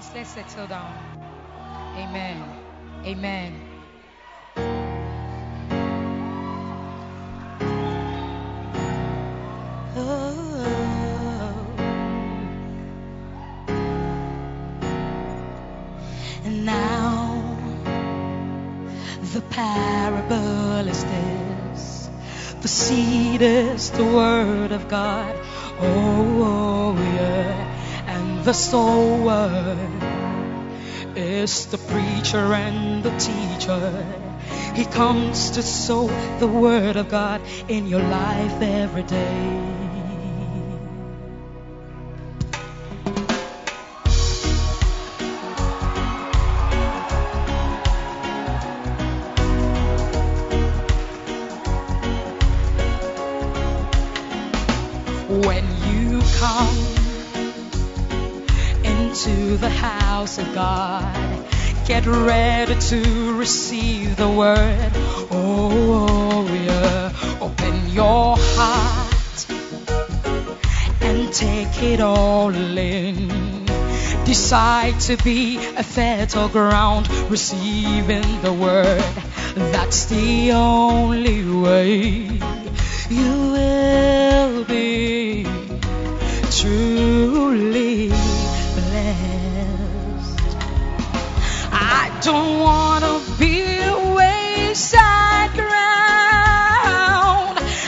Let's settle down. Amen. Amen. Oh. And now the parable is this the seed is the word of God. Oh, oh the sower is the preacher and the teacher. He comes to sow the word of God in your life every day. To receive the word. Oh, yeah. Open your heart and take it all in. Decide to be a fertile ground, receiving the word. That's the only way you will be truly don't want to be a wayside ground.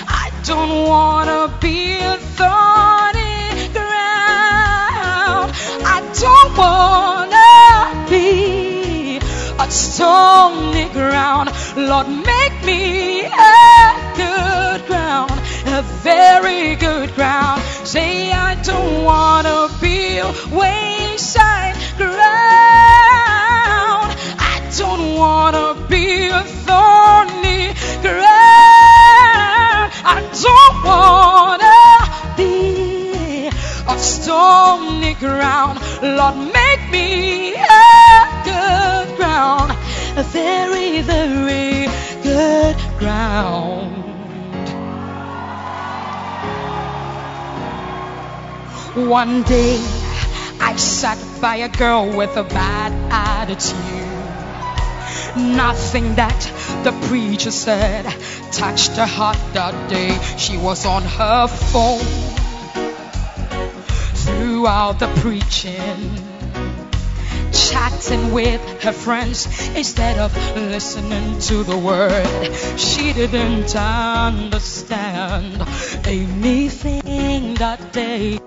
I don't want to be a thorny ground. I don't want to be a stony ground. Lord, Lord, make me a good ground, a very, very good ground. One day I sat by a girl with a bad attitude. Nothing that the preacher said touched her heart that day. She was on her phone throughout the preaching, chatting with her friends instead of listening to the word. She didn't understand anything that day.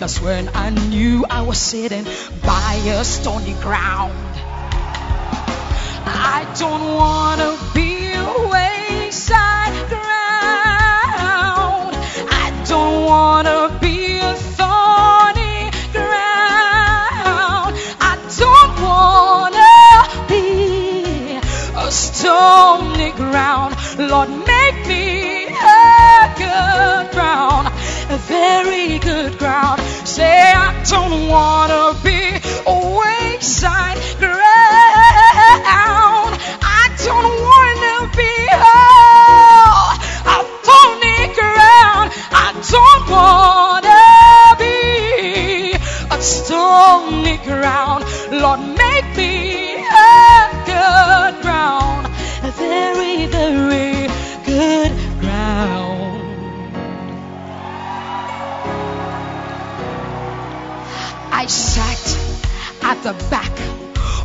That's when I knew I was sitting by a stony ground. I don't wanna be a wayside Say I don't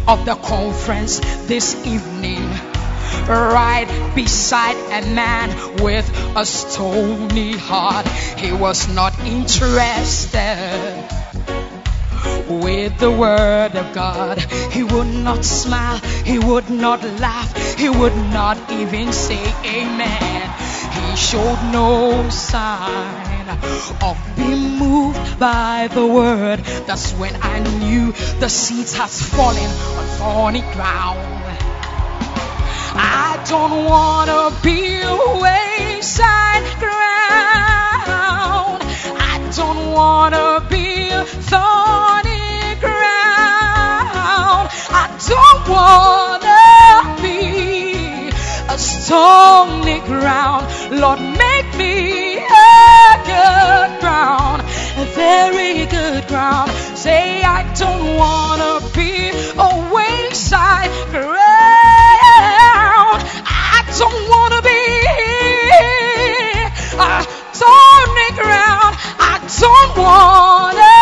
of the conference this evening, right beside a man with a stony heart. He was not interested with the word of God. He would not smile, he would not laugh, he would not even say amen. He showed no sign of being moved by the word. That's when I knew the seeds has fallen on thorny ground. I don't wanna be a wayside ground. I don't wanna be thorny ground. I don't wanna be a stony ground. Lord, make me good ground, a very good ground. Say, I don't want to be a wayside ground. I don't want to be a stony ground. I don't want to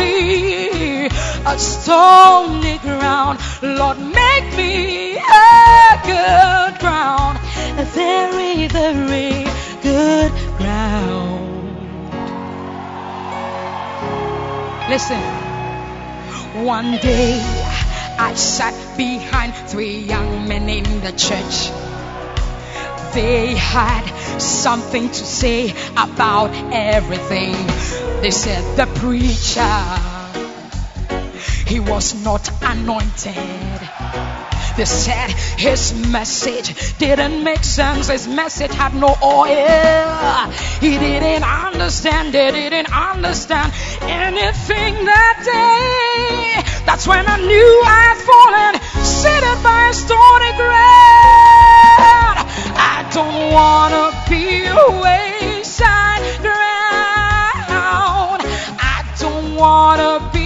be a stony ground. Lord, make me a good ground, a very, very good ground. Listen, one day I sat behind three young men in the church. They had something to say about everything. They said the preacher, he was not anointed. They said his message didn't make sense. His message had no oil. He didn't understand. They didn't understand anything that day. That's when I knew I had fallen, seated by a stony ground. I don't wanna be wayside ground. I don't wanna be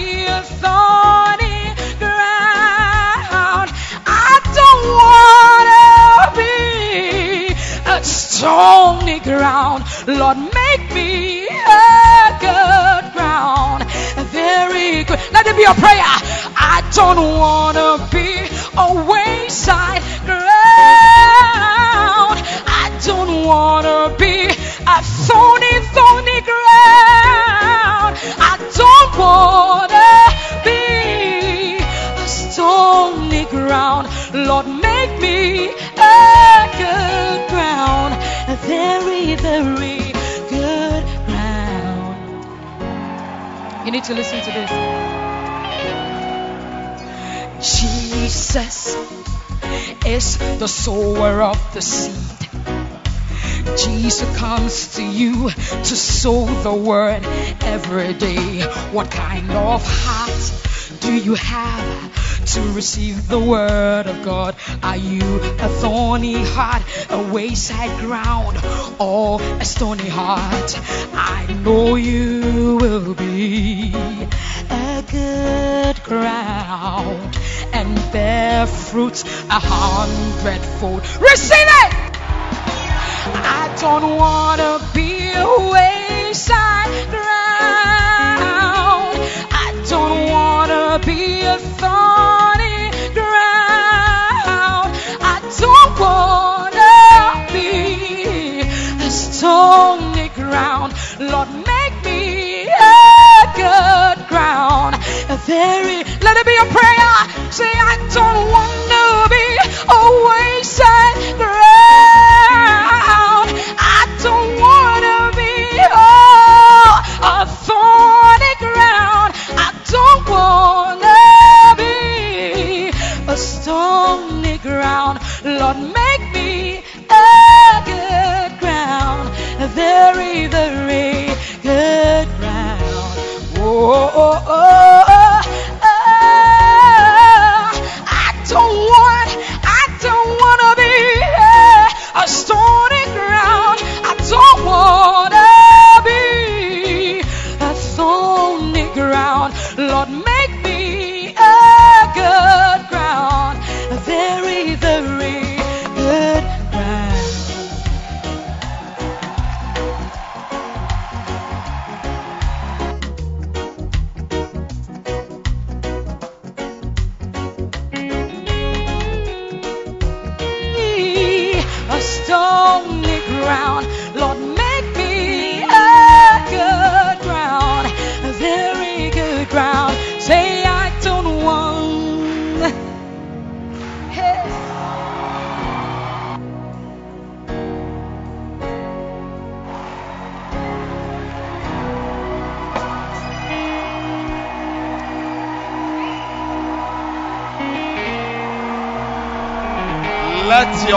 stony ground. Lord, make me a good ground. Very good. Let it be a prayer. I don't wanna be a wayside ground. I don't wanna be a thorny, thorny ground. I don't wanna be ground. Lord, make me a good ground, a very, very good ground. You need to listen to this. Jesus is the sower of the seed. Jesus comes to you to sow the word every day. What kind of heart do you have to receive the word of God? Are you a thorny heart, a wayside ground, or a stony heart? I know you will be a good ground and bear fruits a hundredfold. Receive it! I don't wanna be a wayside ground. Stony ground. Lord, make me a good ground. A very, let it be a prayer. Say, I don't wanna be a wayside ground. I don't wanna be oh, a thorny ground. I don't wanna be a stony ground. Lord, make me a good very, very good ground. Oh,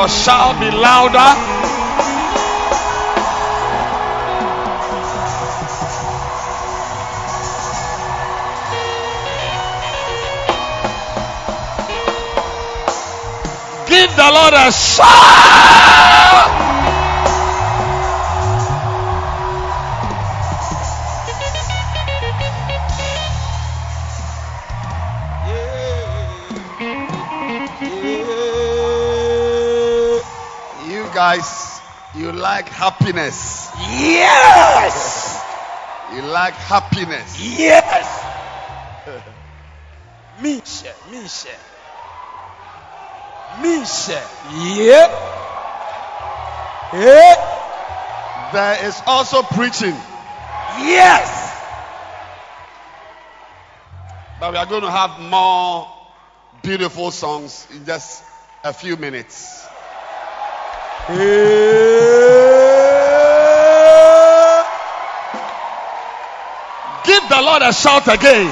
your shout be louder. Give the Lord a shout. Happiness. Yes. You like happiness. Yes. Misha, Misha. Misha. Yeah. Yeah. There is also preaching. Yes. But we are going to have more beautiful songs in just a few minutes. The Lord a shout again.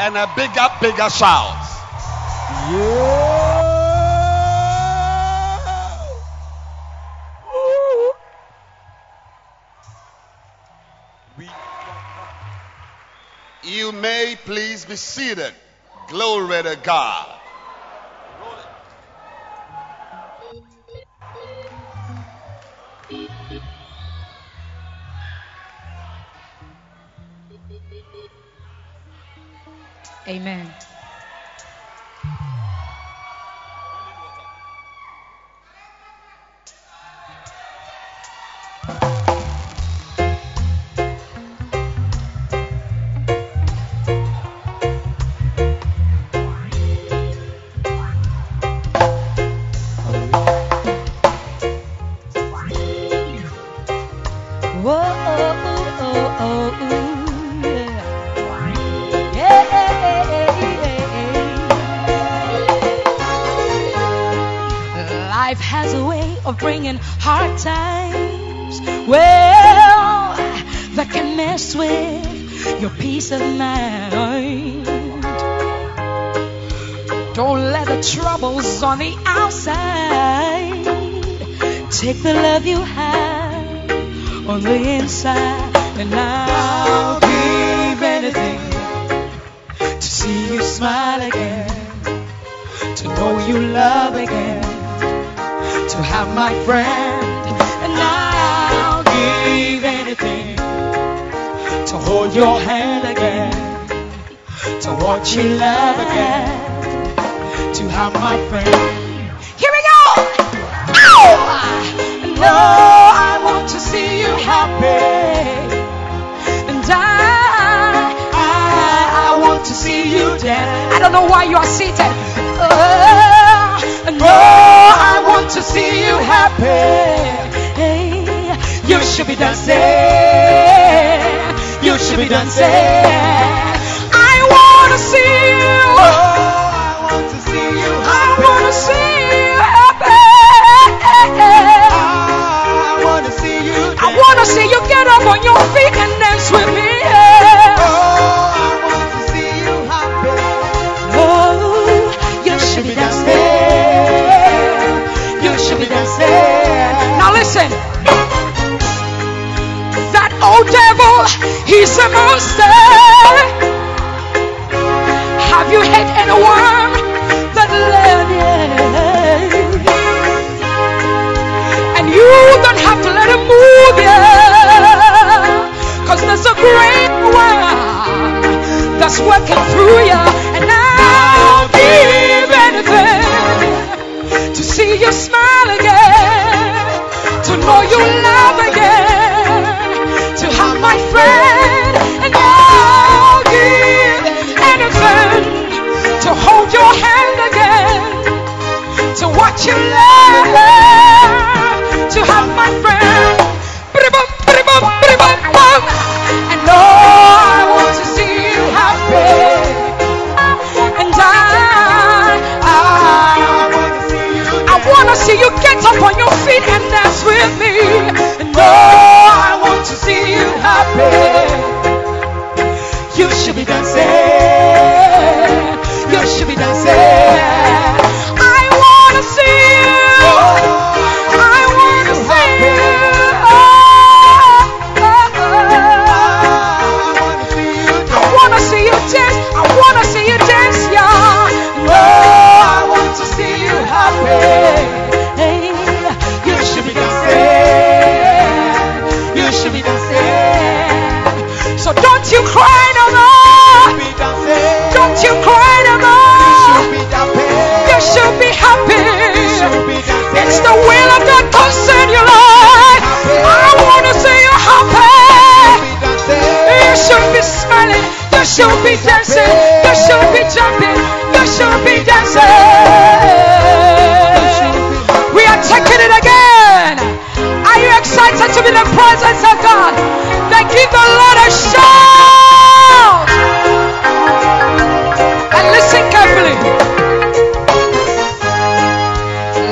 And a bigger, bigger shout. You may please be seated. Glory to God. Amen. Peace of mind. Don't let the troubles on the outside take the love you have on the inside. And I'll give anything to see you smile again, to know you love again, to have my friend. And I'll give anything to hold your hand again, to watch you love again, to have my friend. Here we go! Ow! No, I want to see you happy. And I, I, I want to see you dance. I don't know why you are seated. Oh, no, I want to see you happy. Hey, you should be dancing. You should be dancing. I want to see you. I want to see you happy. I want to see you happy. I want to see you. I want to see you get up on your feet and dance with me. Oh, you should be dancing. You should be dancing. Now listen. That old devil, he's a monster. Have you hit any worm that led you? And you don't have to let him move you. Cause there's a great one that's working through you. And I'll give anything to see you smile again, to know you love again, to have my friend. You should be dancing. You should be dancing. Be dancing. You should be jumping. You should be dancing. We are taking it again. Are you excited to be in the presence of God? Then give the Lord a shout. And listen carefully.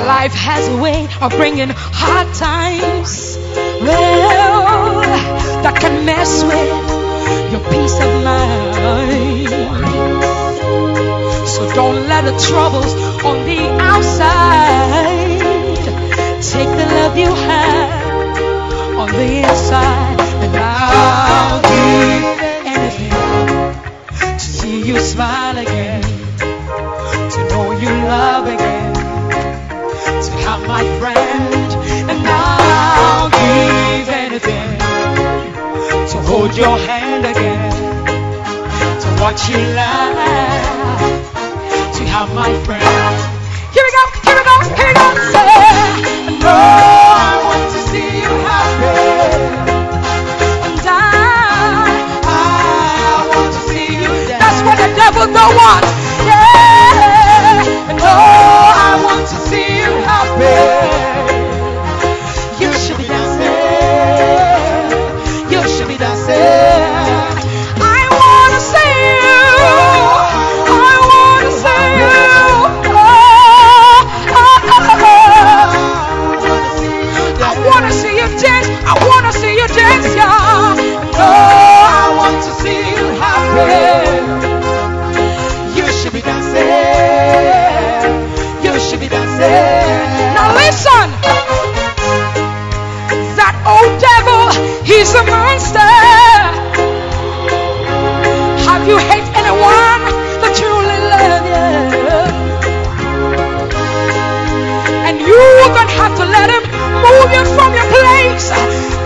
Life has a way of bringing hard times. Well, that can mess with your peace of mind. So don't let the troubles on the outside take the love you have on the inside. And I'll give anything to see you smile again, to know you love again, to have my friend. And I'll give anything to hold your hand again, to watch you laugh, have my friend. Here we go, here we go, here we go. Say, no, I want to see you happy. And I, I want to see you dance. That's what the devil don't want. Yeah, no,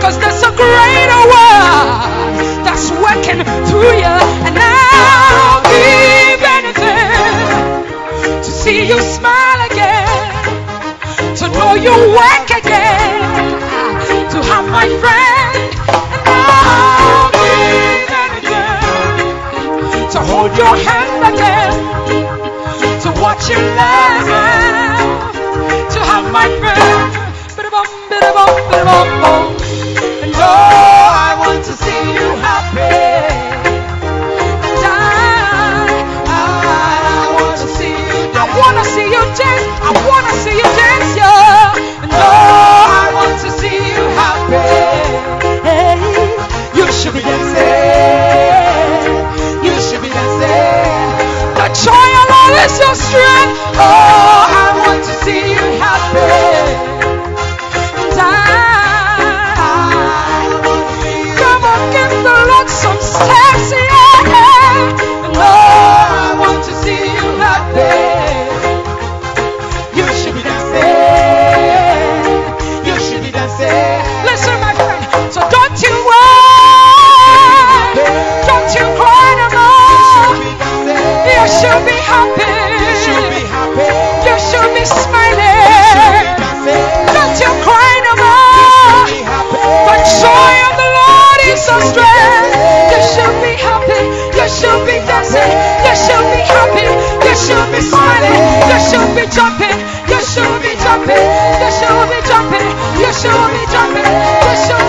Cause there's a greater one that's working through you. And I'll give anything to see you smile again to know you work again, to have my friend, and I'll give anything to hold your hand again, to watch you laugh, to have my friend. Bidabum, bidabum, bidabum, bum. And oh, Is. You should be happy. You should be dancing. You should be happy. You should be smiling. You should be jumping. You should be jumping. You should be jumping. You should be jumping. You should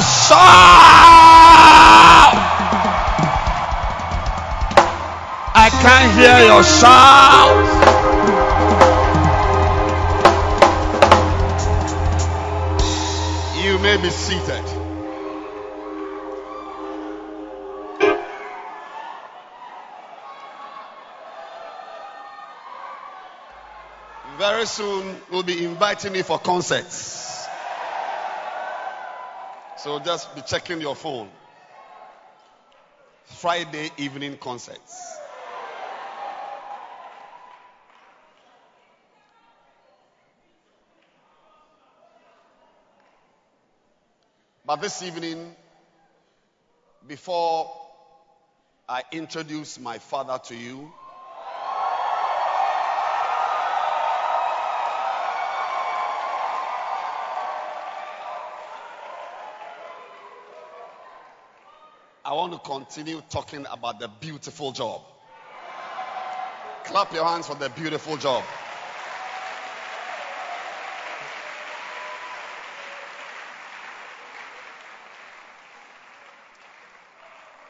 shout. I can't hear your shout. You may be seated. Very soon, we'll be inviting me for concerts. So just be checking your phone. Friday evening concerts. But this evening, before I introduce my father to you, I want to continue talking about the beautiful job. Clap your hands for the beautiful job.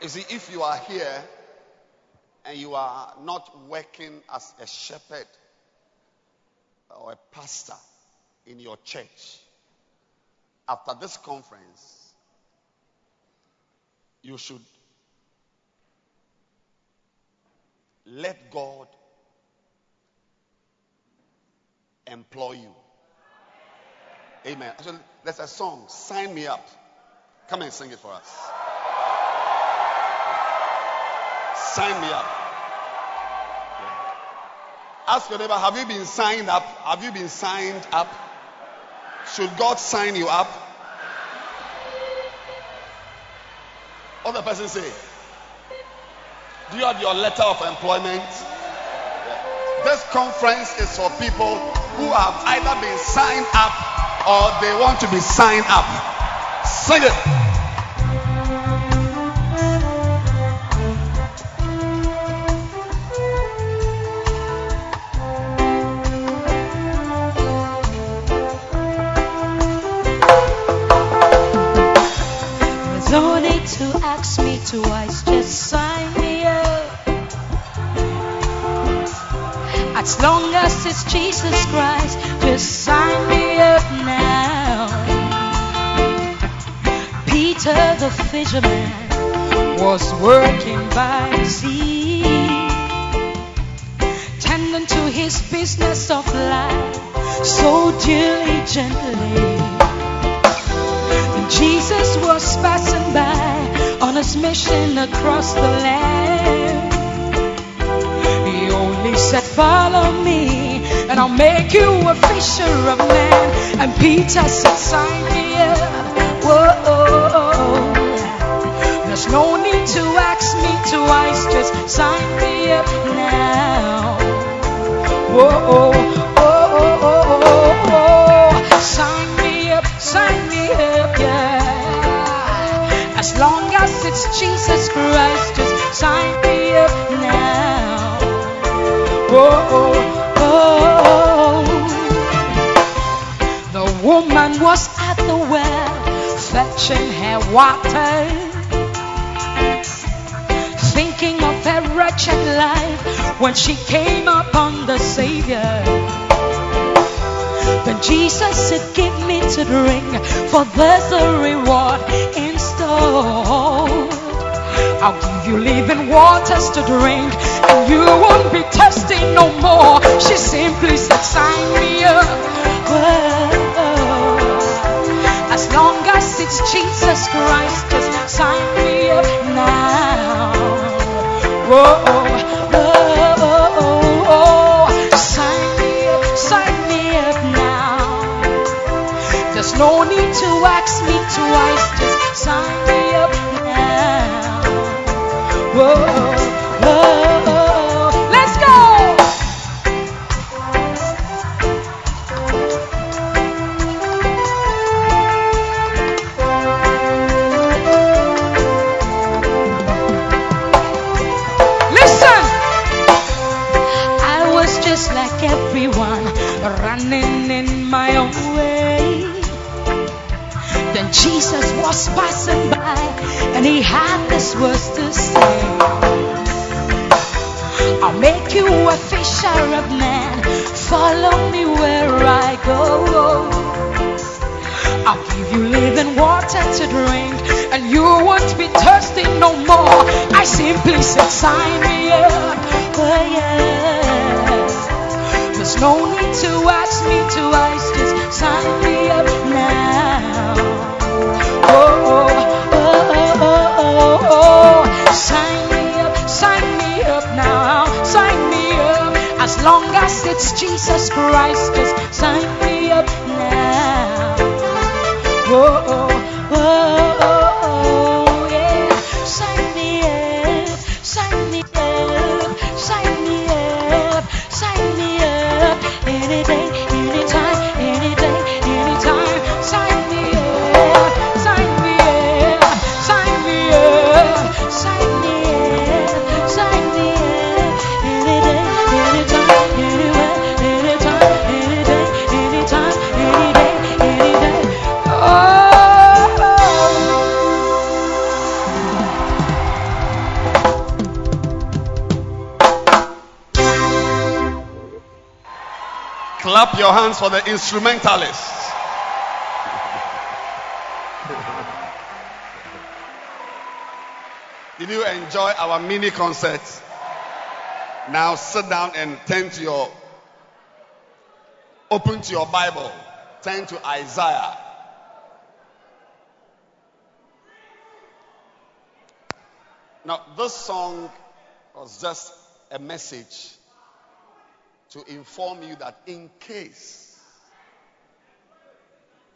You see, if you are here and you are not working as a shepherd or a pastor in your church, after this conference, you should let God employ you. Amen. Actually, there's a song, Sign Me Up. Come and sing it for us. Sign me up. Ask your neighbor, have you been signed up? Have you been signed up? Should God sign you up? What the person say? Do you have your letter of employment? This conference is for people who have either been signed up or they want to be signed up. Sing it. Jesus Christ, just sign me up now. Peter the fisherman was working by the sea, tending to his business of life so diligently. And Jesus was passing by on his mission across the land. He only said, Follow me and I'll make you a fisher of men. And Peter said, Sign me up. Whoa. There's no need to ask me twice, just sign me up now. Whoa. Oh sign me up, sign me up, yeah. As long as it's Jesus Christ, just sign me up now. Whoa. Was at the well fetching her water, thinking of her wretched life when she came upon the Savior. Then Jesus said, Give me to drink, for there's a reward in store. I'll give you living waters to drink, and you won't be thirsty no more. She simply said, Sign me up. Well, it's Jesus Christ. Just sign me up now. Whoa, whoa, sign me up, sign me up now. There's no need to ask me twice. Just sign me up now. Whoa. was he had this words to say. I'll make you a fisher of men. Follow me where I go. I'll give you living water to drink and you won't be thirsty no more. I simply said sign me up oh yeah there's no need to ask me twice just sign me up oh, oh, oh, oh. Yes, it's Jesus Christ. Just sign me up now. Whoa. Your hands for the instrumentalists. Did you enjoy our mini concert? Now sit down and turn to your open to your Bible. Turn to Isaiah. Now, this song was just a message to inform you that in case,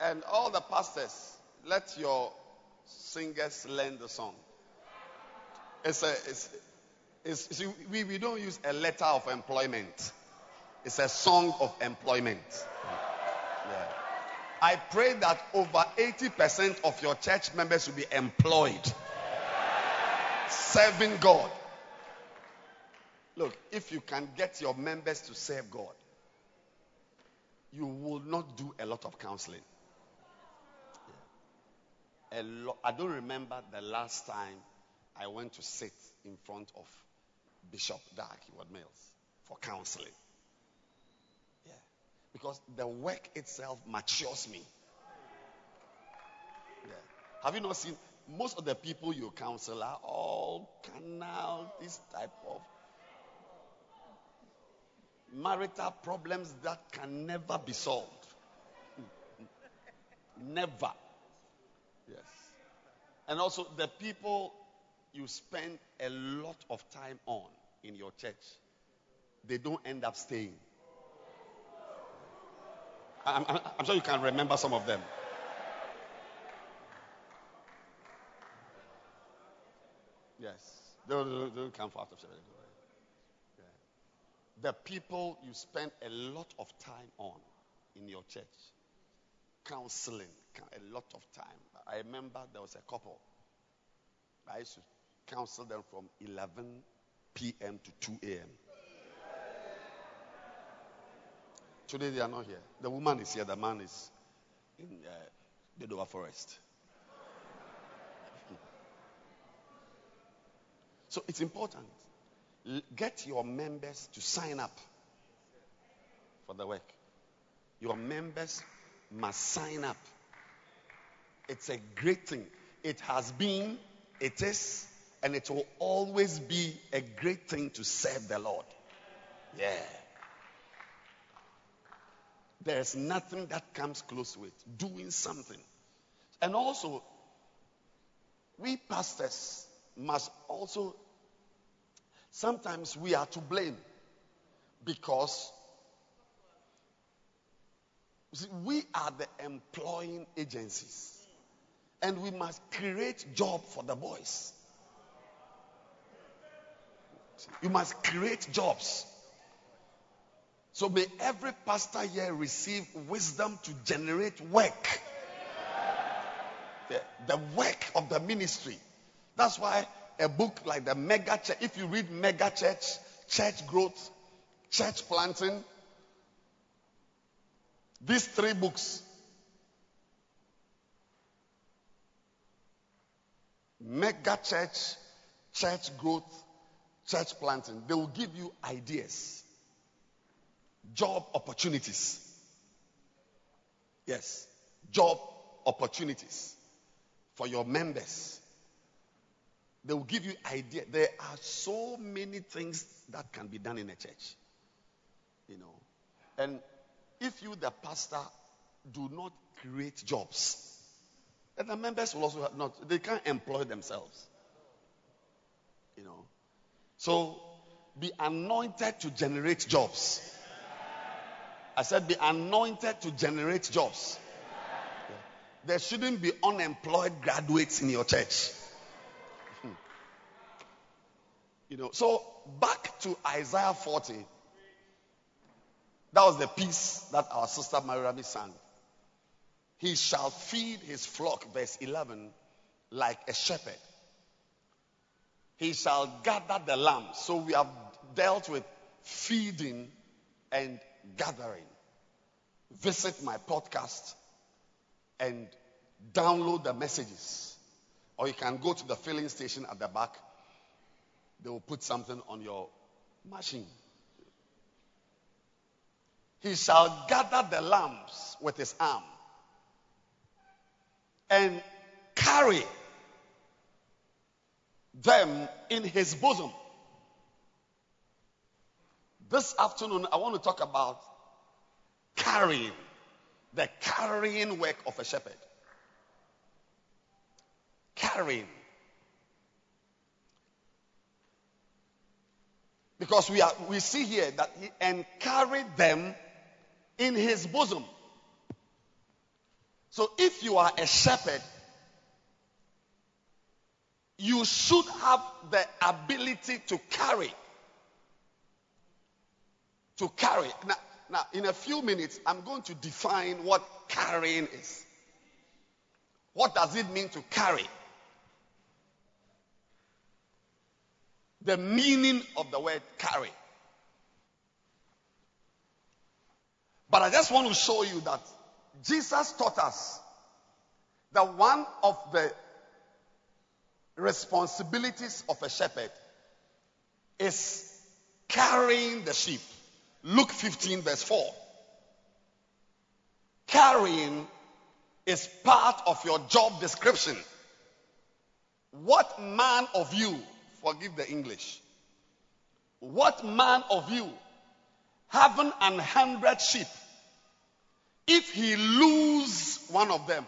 and all the pastors, let your singers learn the song. It's a, it's, it's, see, we, we don't use a letter of employment. It's a song of employment. Yeah. I pray that over 80% of your church members will be employed, serving God. Look, if you can get your members to serve God, you will not do a lot of counseling. A lo- I don't remember the last time I went to sit in front of Bishop Dag Heward Mills for counseling. Yeah. Because the work itself matures me. Yeah. Have you not seen most of the people you counsel are all canal, this type of marital problems that can never be solved. never. Yes. And also the people you spend a lot of time on in your church, they don't end up staying. I'm, I'm, I'm sure you can remember some of them. Yes. Don't, don't, come out of church. The people you spend a lot of time on in your church, counseling, a lot of time. I remember there was a couple. I used to counsel them from 11 p.m. to 2 a.m. Today they are not here. The woman is here, the man is in uh, the Dover Forest. so it's important. Get your members to sign up for the work. Your members must sign up. It's a great thing. It has been, it is, and it will always be a great thing to serve the Lord. Yeah. There's nothing that comes close to it. Doing something. And also, we pastors must also, sometimes we are to blame because see, we are the employing agencies. And we must create job for the boys. You must create jobs. So may every pastor here receive wisdom to generate work. The, the work of the ministry. That's why a book like the Mega Church, if you read Mega Church, Church Growth, Church Planting, these three books, Mega Church, Church Growth, Church Planting, they will give you ideas, job opportunities. Yes, job opportunities for your members. They will give you idea. There are so many things that can be done in a church. You know. And if you, the pastor, do not create jobs, then the members will also not, they can't employ themselves. You know. So be anointed to generate jobs. I said, be anointed to generate jobs. There shouldn't be unemployed graduates in your church. Hmm. You know, so back to Isaiah 40. That was the piece that our sister Mariami sang. He shall feed his flock, verse 11, like a shepherd. He shall gather the lamb. So we have dealt with feeding and gathering. Visit my podcast and download the messages. Or you can go to the filling station at the back. They will put something on your machine. he shall gather the lambs with his arm and carry them in his bosom. This afternoon, I want to talk about carrying, the carrying work of a shepherd. Carrying. Because we are we see here that he carried them in his bosom. So if you are a shepherd, you should have the ability to carry. To carry. Now, now, in a few minutes, I'm going to define what carrying is. What does it mean to carry? The meaning of the word carry. But I just want to show you that Jesus taught us that one of the responsibilities of a shepherd is carrying the sheep. Luke 15, verse 4. Carrying is part of your job description. What man of you, forgive the English, what man of you having an hundred sheep if he lose one of them,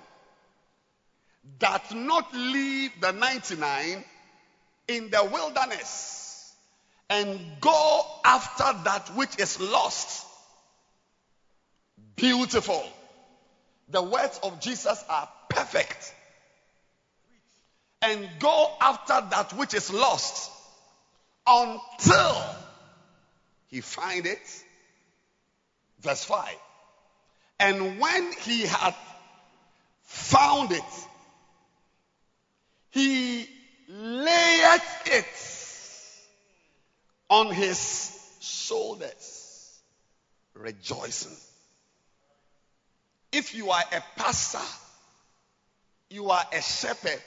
doth not leave the 99 in the wilderness and go after that which is lost. Beautiful. The words of Jesus are perfect. And go after that which is lost until he find it. Verse 5. And when he had found it, he laid it on his shoulders, rejoicing. If you are a pastor, you are a shepherd,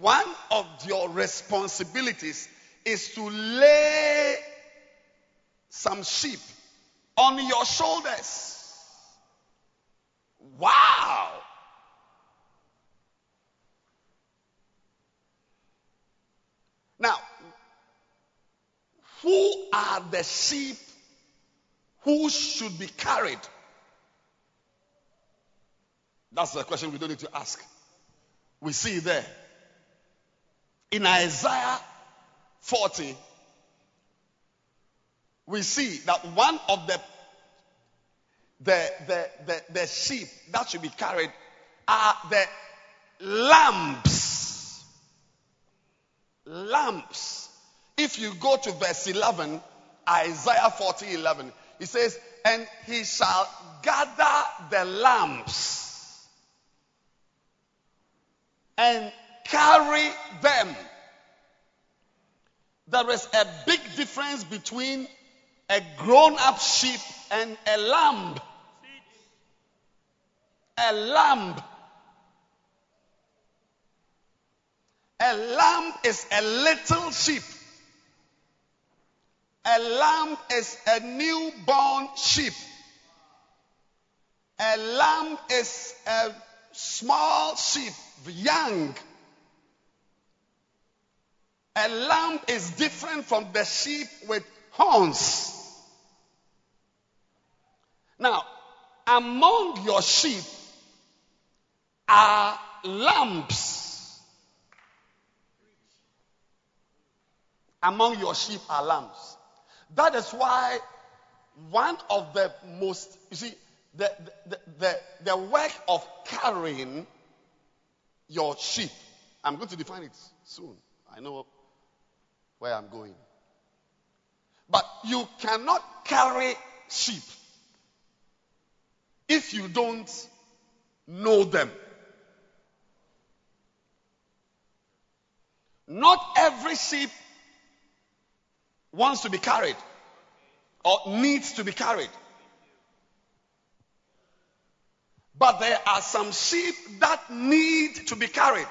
one of your responsibilities is to lay some sheep on your shoulders. Wow. Now, who are the sheep who should be carried? That's the question we don't need to ask. We see there. In Isaiah 40, we see that one of the the, the, the, the sheep that should be carried are the lambs. Lambs. If you go to verse 11, Isaiah 40 11, it says, And he shall gather the lambs and carry them. There is a big difference between a grown up sheep and a lamb. A lamb. A lamb is a little sheep. A lamb is a newborn sheep. A lamb is a small sheep, young. A lamb is different from the sheep with horns. Now, among your sheep are lambs. Among your sheep are lambs. That is why one of the most, you see, the, the, the, the work of carrying your sheep, I'm going to define it soon. I know where I'm going. But you cannot carry sheep if you don't know them. Not every sheep wants to be carried or needs to be carried. But there are some sheep that need to be carried.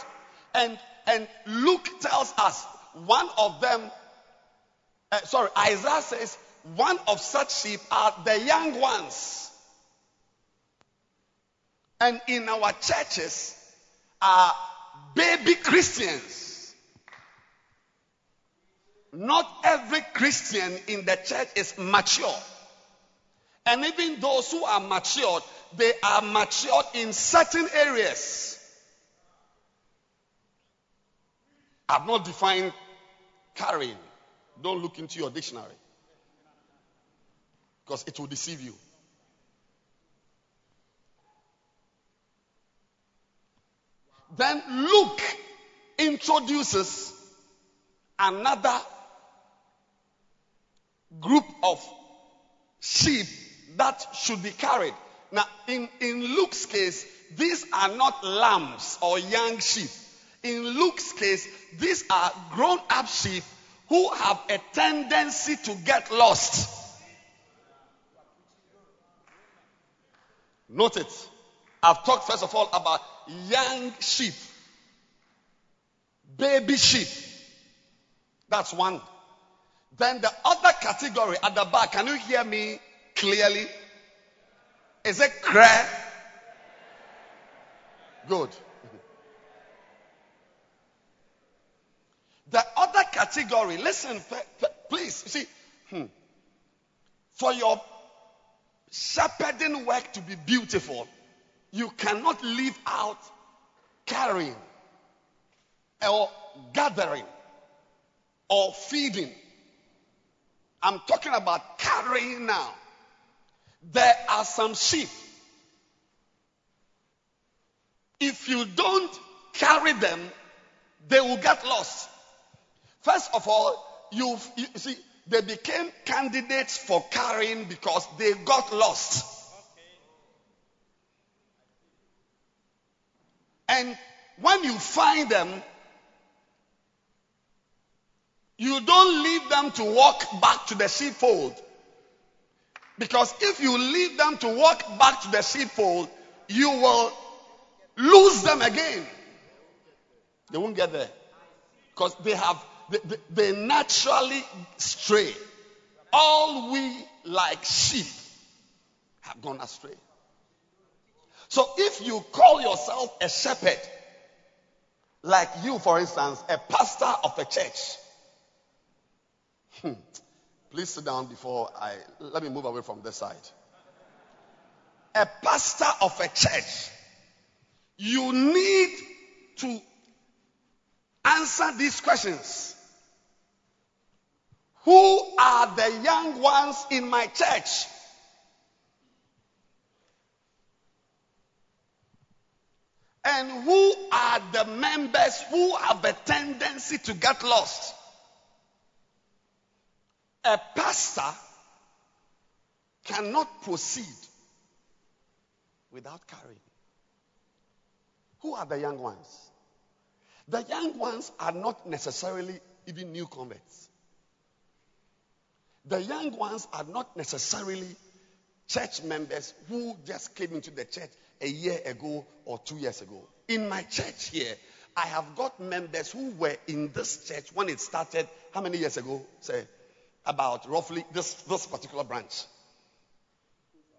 And, and Luke tells us one of them, uh, sorry, Isaiah says one of such sheep are the young ones. And in our churches are baby Christians. Not every Christian in the church is mature. And even those who are matured, they are matured in certain areas. I've not defined carrying. Don't look into your dictionary because it will deceive you. Then Luke introduces another group of sheep that should be carried. Now, in, in Luke's case, these are not lambs or young sheep. In Luke's case, these are grown up sheep who have a tendency to get lost. Note it. I've talked first of all about young sheep, baby sheep. That's one. Then the other category at the back, can you hear me clearly? Is it clear? Good. The other category, listen, please, see, hmm. for your shepherding work to be beautiful, you cannot leave out carrying or gathering or feeding. I'm talking about carrying now. There are some sheep. If you don't carry them, they will get lost. First of all, you see, they became candidates for carrying because they got lost. And when you find them, you don't leave them to walk back to the sheepfold. Because if you leave them to walk back to the sheepfold, you will lose them again. They won't get there. Because they have, they, naturally stray. All we like sheep have gone astray. So if you call yourself a shepherd, like you, for instance, a pastor of a church, hmm, please sit down before I let me move away from this side. A pastor of a church, you need to answer these questions. Who are the young ones in my church? And who are the members who have a tendency to get lost? A pastor cannot proceed without carrying. Who are the young ones? The young ones are not necessarily even new converts. The young ones are not necessarily church members who just came into the church a year ago or two years ago. In my church here, I have got members who were in this church when it started. How many years ago? Say, about roughly this, this particular branch.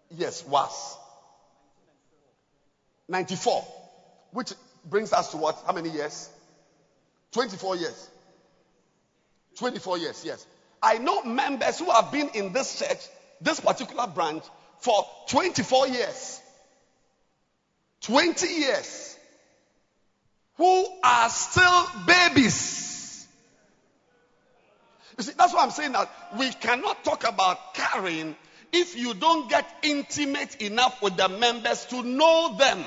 Yes, was. 94. Which brings us to what? How many years? 24 years. 24 years, yes. I know members who have been in this church, this particular branch, for 24 years. 20 years. Who are still babies. You see, that's why I'm saying that we cannot talk about carrying if you don't get intimate enough with the members to know them.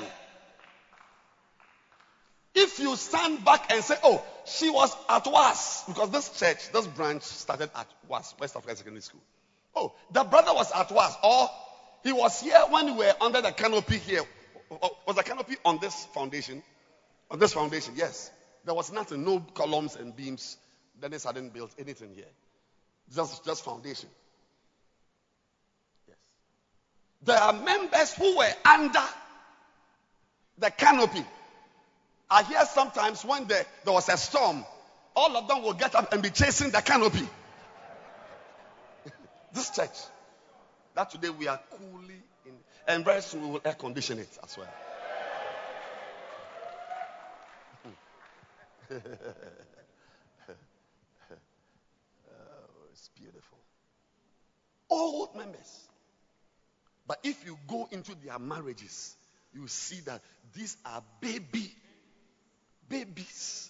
If you stand back and say, oh, she was at WAS, because this church, this branch started at WAS, West African Secondary School. Oh, the brother was at WAS, or he was here when we were under the canopy here. Oh, oh, was the canopy on this foundation? On this foundation, yes. There was nothing, no columns and beams. Dennis hadn't built anything here. Just, just foundation. Yes. There are members who were under the canopy. I hear sometimes when there, there was a storm, all of them will get up and be chasing the canopy. This church, that today we are coolly in, and very soon we will air condition it as well. oh, it's beautiful. Old members. But if you go into their marriages, you see that these are baby babies.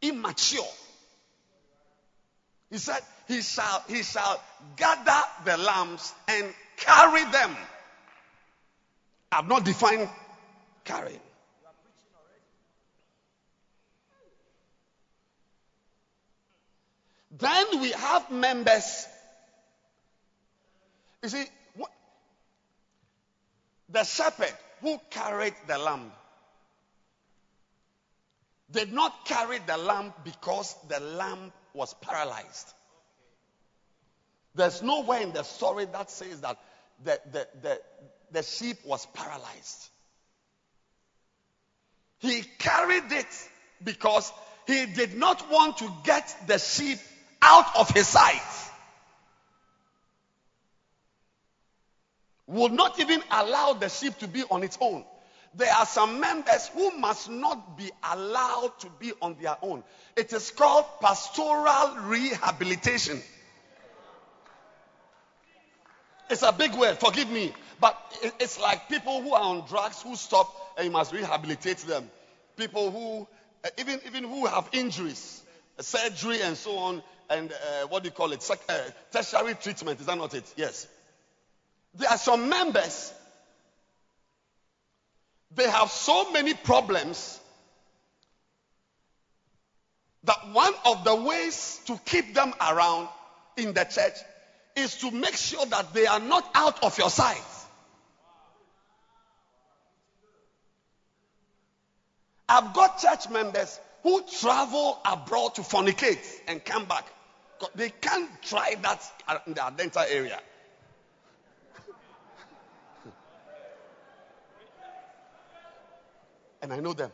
Immature. He said he shall he shall gather the lambs and carry them. I've not defined carrying. Then we have members. You see what, the shepherd who carried the lamb did not carry the lamb because the lamb was paralyzed. There's nowhere in the story that says that the, the, the, the sheep was paralyzed. He carried it because he did not want to get the sheep out of his sight. Would not even allow the sheep to be on its own there are some members who must not be allowed to be on their own. It is called pastoral rehabilitation. It's a big word, forgive me. But it's like people who are on drugs who stop and you must rehabilitate them. People who, uh, even, even who have injuries, surgery and so on, and uh, what do you call it? Uh, tertiary treatment, is that not it? Yes. There are some members they have so many problems that one of the ways to keep them around in the church is to make sure that they are not out of your sight. I've got church members who travel abroad to fornicate and come back. They can't try that in the Adenta area. And I know them.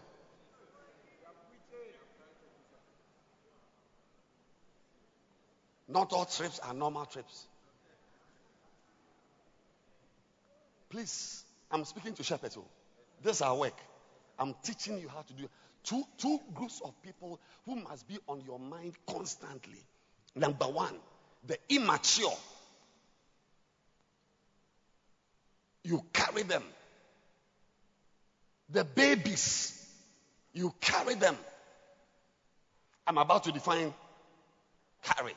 Not all trips are normal trips. Please, I'm speaking to shepherds. Oh. This is our work. I'm teaching you how to do it. Two, two groups of people who must be on your mind constantly. Number one, the immature. You carry them the babies, you carry them. I'm about to define carry.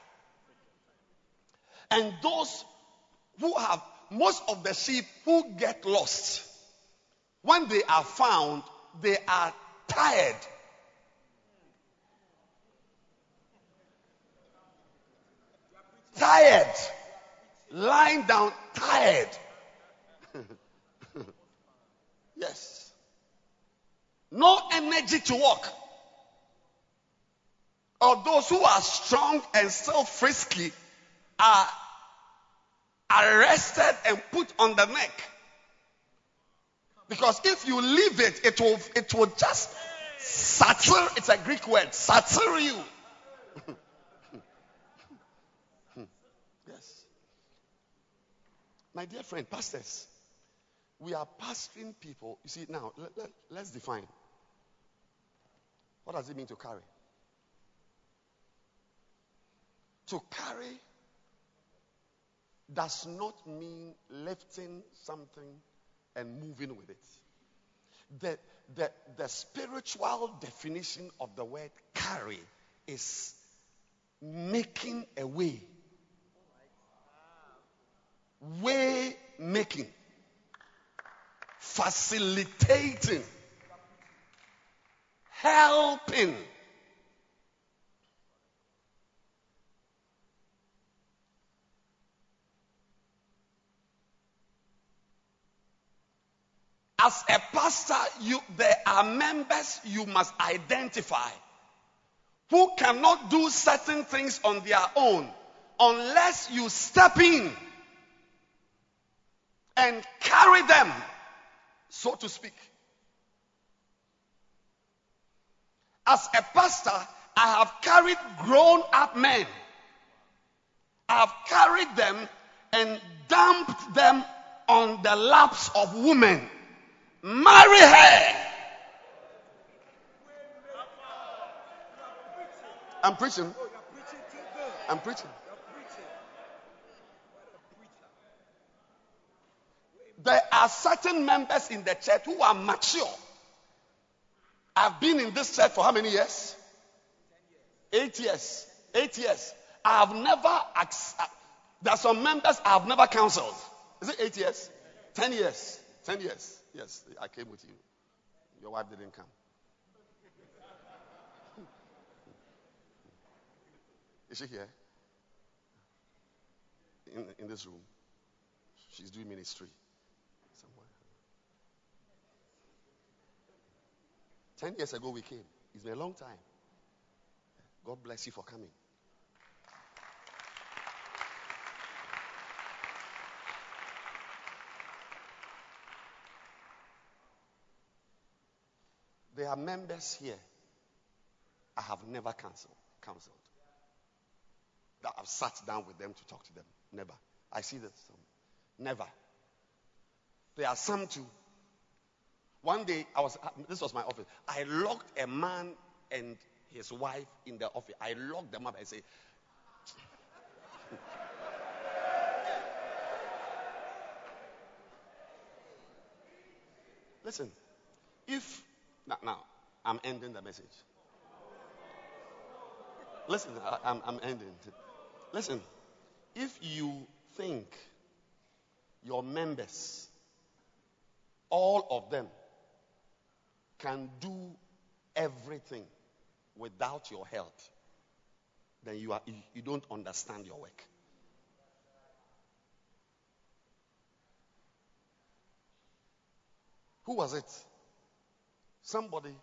And those who have most of the sheep who get lost, when they are found, they are tired. Tired. Lying down, tired. yes no energy to walk. Or those who are strong and still frisky are arrested and put on the neck. Because if you leave it, it will, it will just satir, it's a Greek word, satir you. yes. My dear friend, pastors, we are pastoring people. You see, now, let, let, let's define. What does it mean to carry? To carry does not mean lifting something and moving with it. The, the, the spiritual definition of the word carry is making a way. Way making. Facilitating helping. As a pastor, you, there are members you must identify who cannot do certain things on their own unless you step in and carry them, so to speak. As a pastor, I have carried grown up men. I have carried them and dumped them on the laps of women. Marry her. I'm preaching. I'm preaching. There are certain members in the church who are mature. I've been in this church for how many years? Eight years. Eight years. I have never. Uh, there are some members I have never counseled. Is it eight years? Ten years. Ten years. Yes, I came with you. Your wife didn't come. Is she here? In, in this room. She's doing ministry somewhere. Ten years ago we came. It's been a long time. God bless you for coming. There are members here I have never counseled. counseled. That I've sat down with them to talk to them. Never. I see this. Never. There are some too. One day, I was. Uh, this was my office. I locked a man and his wife in the office. I locked them up. I say, Listen, if now, now I'm ending the message. Listen, I, am I'm ending. Listen, if you think your members, all of them, can do everything without your help, then you, are, you, don't understand your work. Who was it? Somebody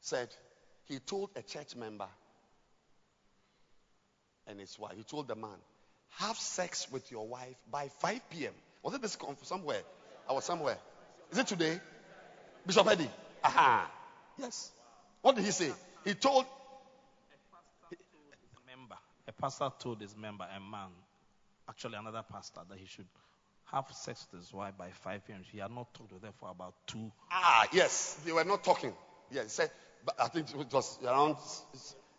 said he told a church member and his wife, he told the man, have sex with your wife by 5 p.m. Was it this somewhere? I was somewhere. Is it today? Bishop Eddie? Aha. Yes. What did he say? He told a member, a pastor told his member, a man, actually another pastor, that he should have sex with his wife by 5 p.m. He had not talked with her for about two. Ah, yes. They were not talking. Yeah, he said, but I think it was around,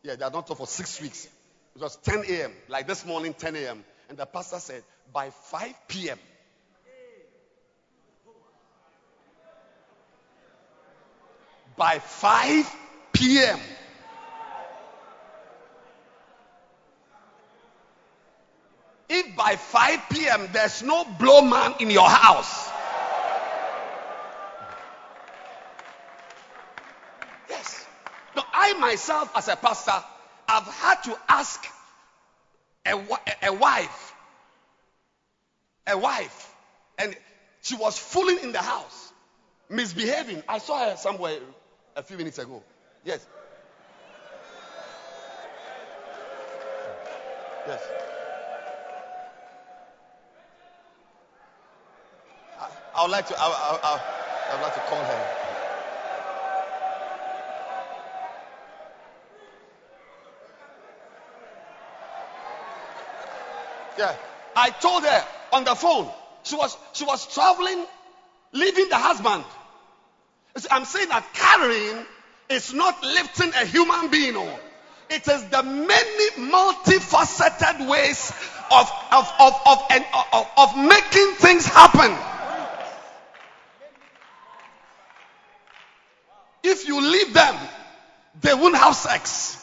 yeah, they had not talked for six weeks. It was 10 a.m., like this morning, 10 a.m. And the pastor said, by 5 p.m., by 5 p.m., if by 5 p.m. there's no blow man in your house, yes. No, I myself, as a pastor, have had to ask a, a wife, a wife, and she was fooling in the house, misbehaving. I saw her somewhere a few minutes ago. Yes. Yes. I, I would like to. I, I, I, I would like to call her. Yeah. I told her on the phone. She was she was traveling, leaving the husband. I'm saying that carrying is not lifting a human being on. It is the many multifaceted ways of of of of, of, of making things happen. If you leave them, they won't have sex.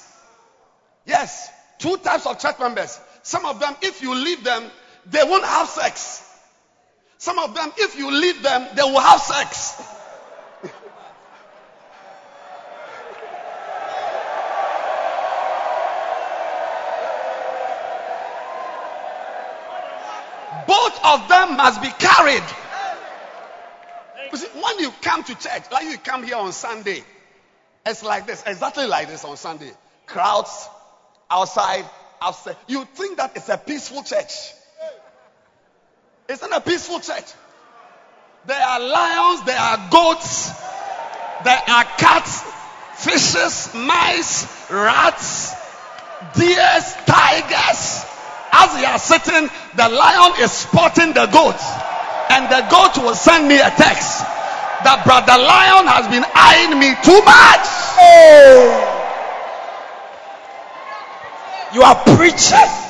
Yes, two types of church members. Some of them, if you leave them, they won't have sex. Some of them, if you leave them, they will have sex. Both of them must be carried. You see, when you come to church, like you come here on Sunday, it's like this, exactly like this on Sunday. Crowds outside, outside. You think that it's a peaceful church. It's not a peaceful church. There are lions, there are goats, there are cats, fishes, mice, rats, deers, tigers. As he are sitting, the lion is spotting the goat. And the goat will send me a text that brother lion has been eyeing me too much. You are preaching.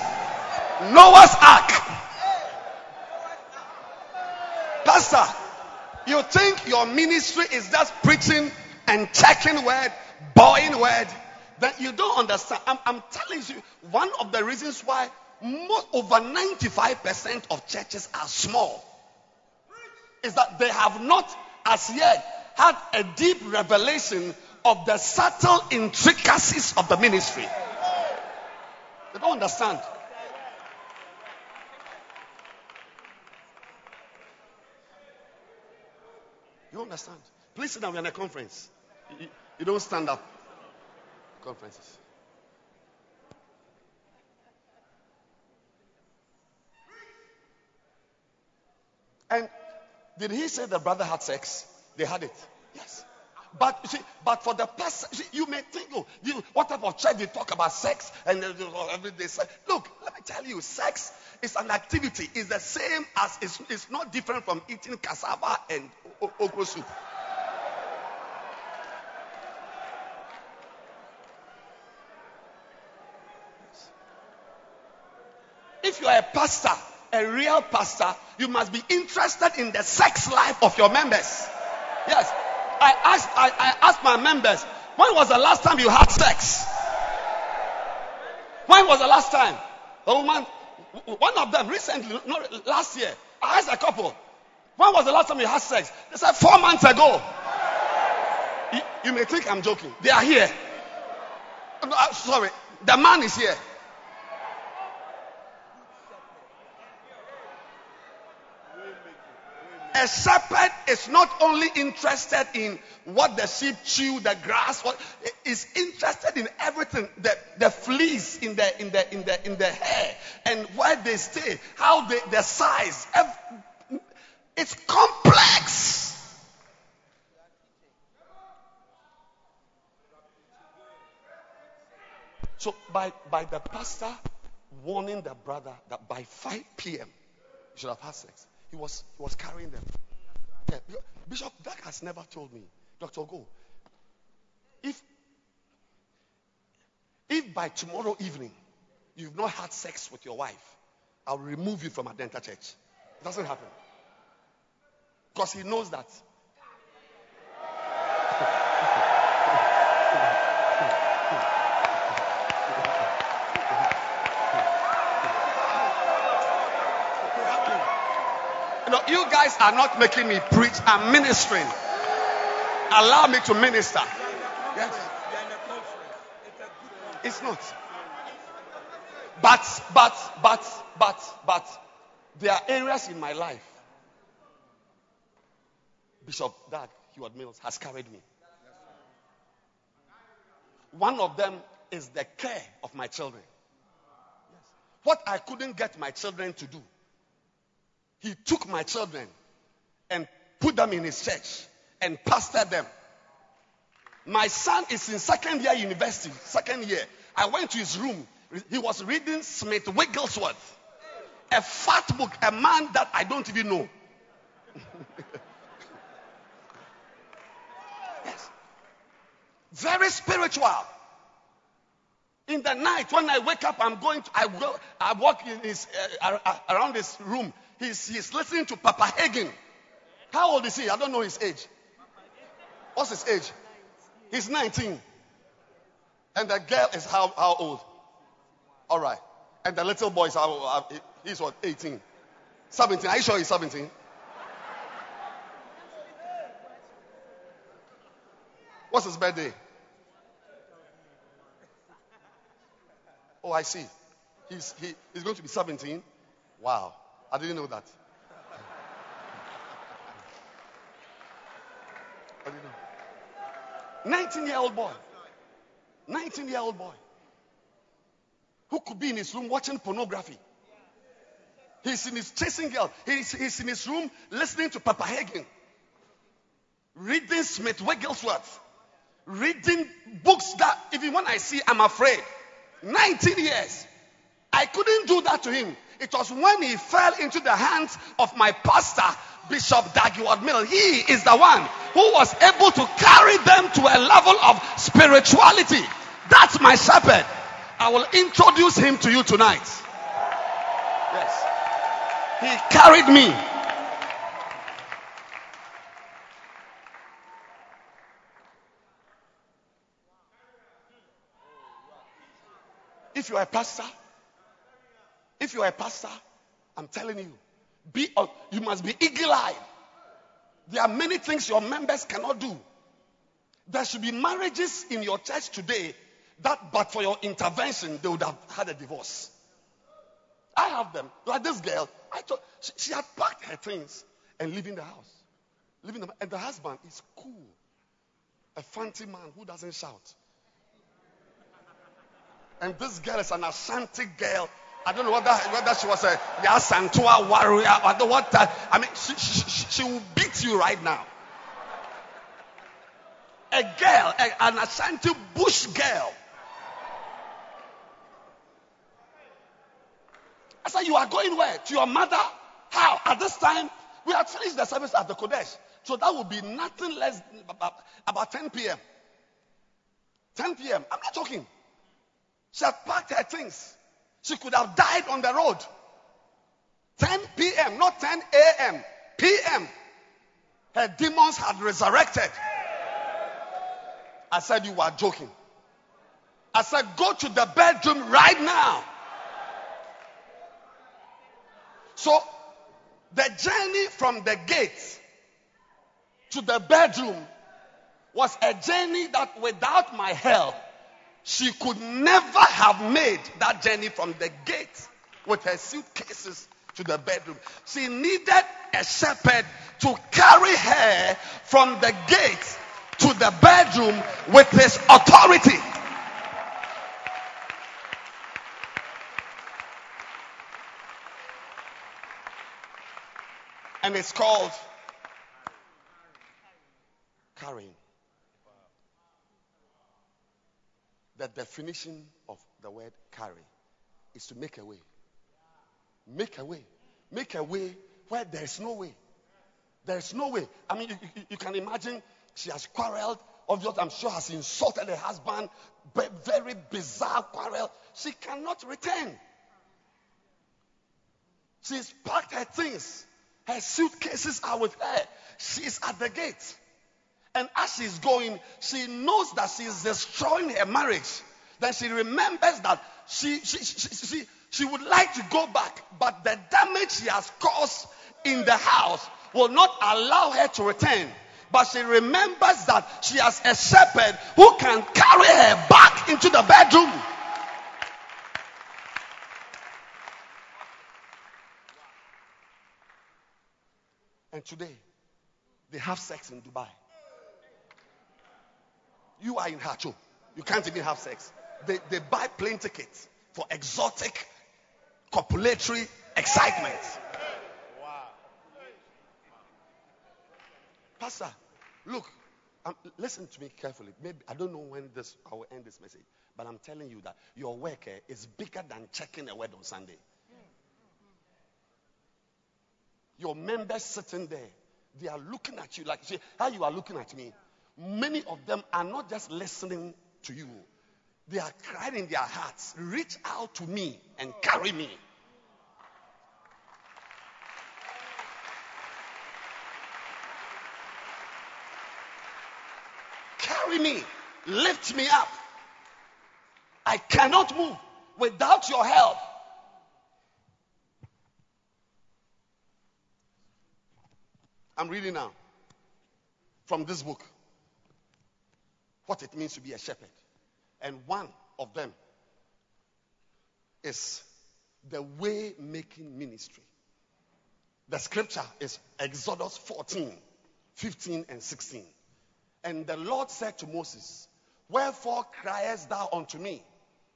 Noah's Ark. Pastor, you think your ministry is just preaching and checking word, bowing word? Then you don't understand. I'm, I'm telling you, one of the reasons why most, over 95% of churches are small is that they have not as yet had a deep revelation of the subtle intricacies of the ministry. They don't understand. You understand? Please sit down. We're in a conference. You, you don't stand up. Conferences. And did he say the brother had sex? They had it. Yes. But see, but for the person, see, you may think, oh, you, what type of church they talk about sex and uh, every day sex? Look, let me tell you, sex is an activity. It's the same as it's, it's not different from eating cassava and okra soup. If you are a pastor, a real pastor, you must be interested in the sex life of your members. Yes. I asked, I, I asked my members, when was the last time you had sex? When was the last time? Oh, a woman, one of them recently, not last year, I asked a couple, when was the last time you had sex? They said four months ago. You, you may think I'm joking. They are here. I'm uh, sorry, the man is here. A shepherd is not only interested in what the sheep chew, the grass, what is interested in everything, the, the fleas in the in the in the in the hair and where they stay, how they the size. It's complex. So by by the pastor warning the brother that by 5 p.m. you should have had sex, he was he was carrying them. Yeah, Bishop Dag has never told me, Dr. Go, if if by tomorrow evening you've not had sex with your wife, I'll remove you from Adenta Church. It doesn't happen. Because he knows that. You guys are not making me preach. I'm ministering. Allow me to minister. Yes. It's not. But, but, but, but, but, there are areas in my life. Bishop Dag Heward Mills has carried me. One of them is the care of my children. What I couldn't get my children to do, he took my children and put them in his church and pastored them. My son is in second year university, second year. I went to his room. He was reading Smith Wigglesworth, a fat book, a man that I don't even know. yes. Very spiritual. In the night, when I wake up, I'm going to, I go, I walk in his, uh, around his room. He's, he's listening to Papa Hagin. How old is he? I don't know his age. What's his age? He's 19. And the girl is how, how old? All right. And the little boy is how, he's what? 18. 17. Are you sure he's 17? What's his birthday? Oh, I see. He's, he, he's going to be 17. Wow. I didn't know that. I didn't know. 19 year old boy. 19 year old boy. Who could be in his room watching pornography? He's in his chasing girl. He's, he's in his room listening to Papa Hagin. Reading Smith Wigglesworth. Reading books that even when I see, I'm afraid. 19 years. I couldn't do that to him. It was when he fell into the hands of my pastor, Bishop Dag Heward Mill. He is the one who was able to carry them to a level of spirituality. That's my shepherd. I will introduce him to you tonight. Yes. He carried me. If you are a pastor, if you are a pastor, I'm telling you, be you must be eagle-eyed. There are many things your members cannot do. There should be marriages in your church today that, but for your intervention, they would have had a divorce. I have them. Like this girl, I thought she, she had packed her things and leaving the house. Leaving the, and the husband is cool. A fancy man who doesn't shout. And this girl is an Ashanti girl. I don't know whether, whether she was a Yaa Asantewaa warrior. I don't know what. I mean, she, she, she, will beat you right now. A girl, a, an Ashanti bush girl. I said, You are going where? To your mother? How? At this time, we had finished the service at the Qodesh. So that would be nothing less about, about 10 p.m. 10 p.m. I'm not joking. She had packed her things. She could have died on the road. 10 p.m., not 10 a.m., p.m. Her demons had resurrected. I said, You are joking. I said, Go to the bedroom right now. So, the journey from the gate to the bedroom was a journey that without my help, she could never have made that journey from the gate with her suitcases to the bedroom. She needed a shepherd to carry her from the gate to the bedroom with his authority. And it's called carrying. The definition of the word carry is to make a way. Make a way. Make a way where there's no way. There's no way. I mean, you, you, you can imagine she has quarreled. Obviously, I'm sure has insulted her husband. Very bizarre quarrel. She cannot return. She's packed her things. Her suitcases are with her. She's at the gate. And as she's going, she knows that she's destroying her marriage. Then she remembers that she, she, she, she, she would like to go back, but the damage she has caused in the house will not allow her to return. But she remembers that she has a shepherd who can carry her back into the bedroom. And today, they have sex in Dubai. You are in Hacho. You can't even have sex. They, they buy plane tickets for exotic, copulatory excitement. Pastor, look, um, listen to me carefully. Maybe I don't know when this I will end this message, but I'm telling you that your work eh, is bigger than checking a word on Sunday. Your members sitting there, they are looking at you like see how you are looking at me many of them are not just listening to you, they are crying in their hearts, reach out to me and carry me. Carry me, lift me up. I cannot move without your help. I'm reading now from this book what it means to be a shepherd. And one of them is the way making ministry. The scripture is Exodus 14, 15, and 16. And the Lord said to Moses, Wherefore criest thou unto me?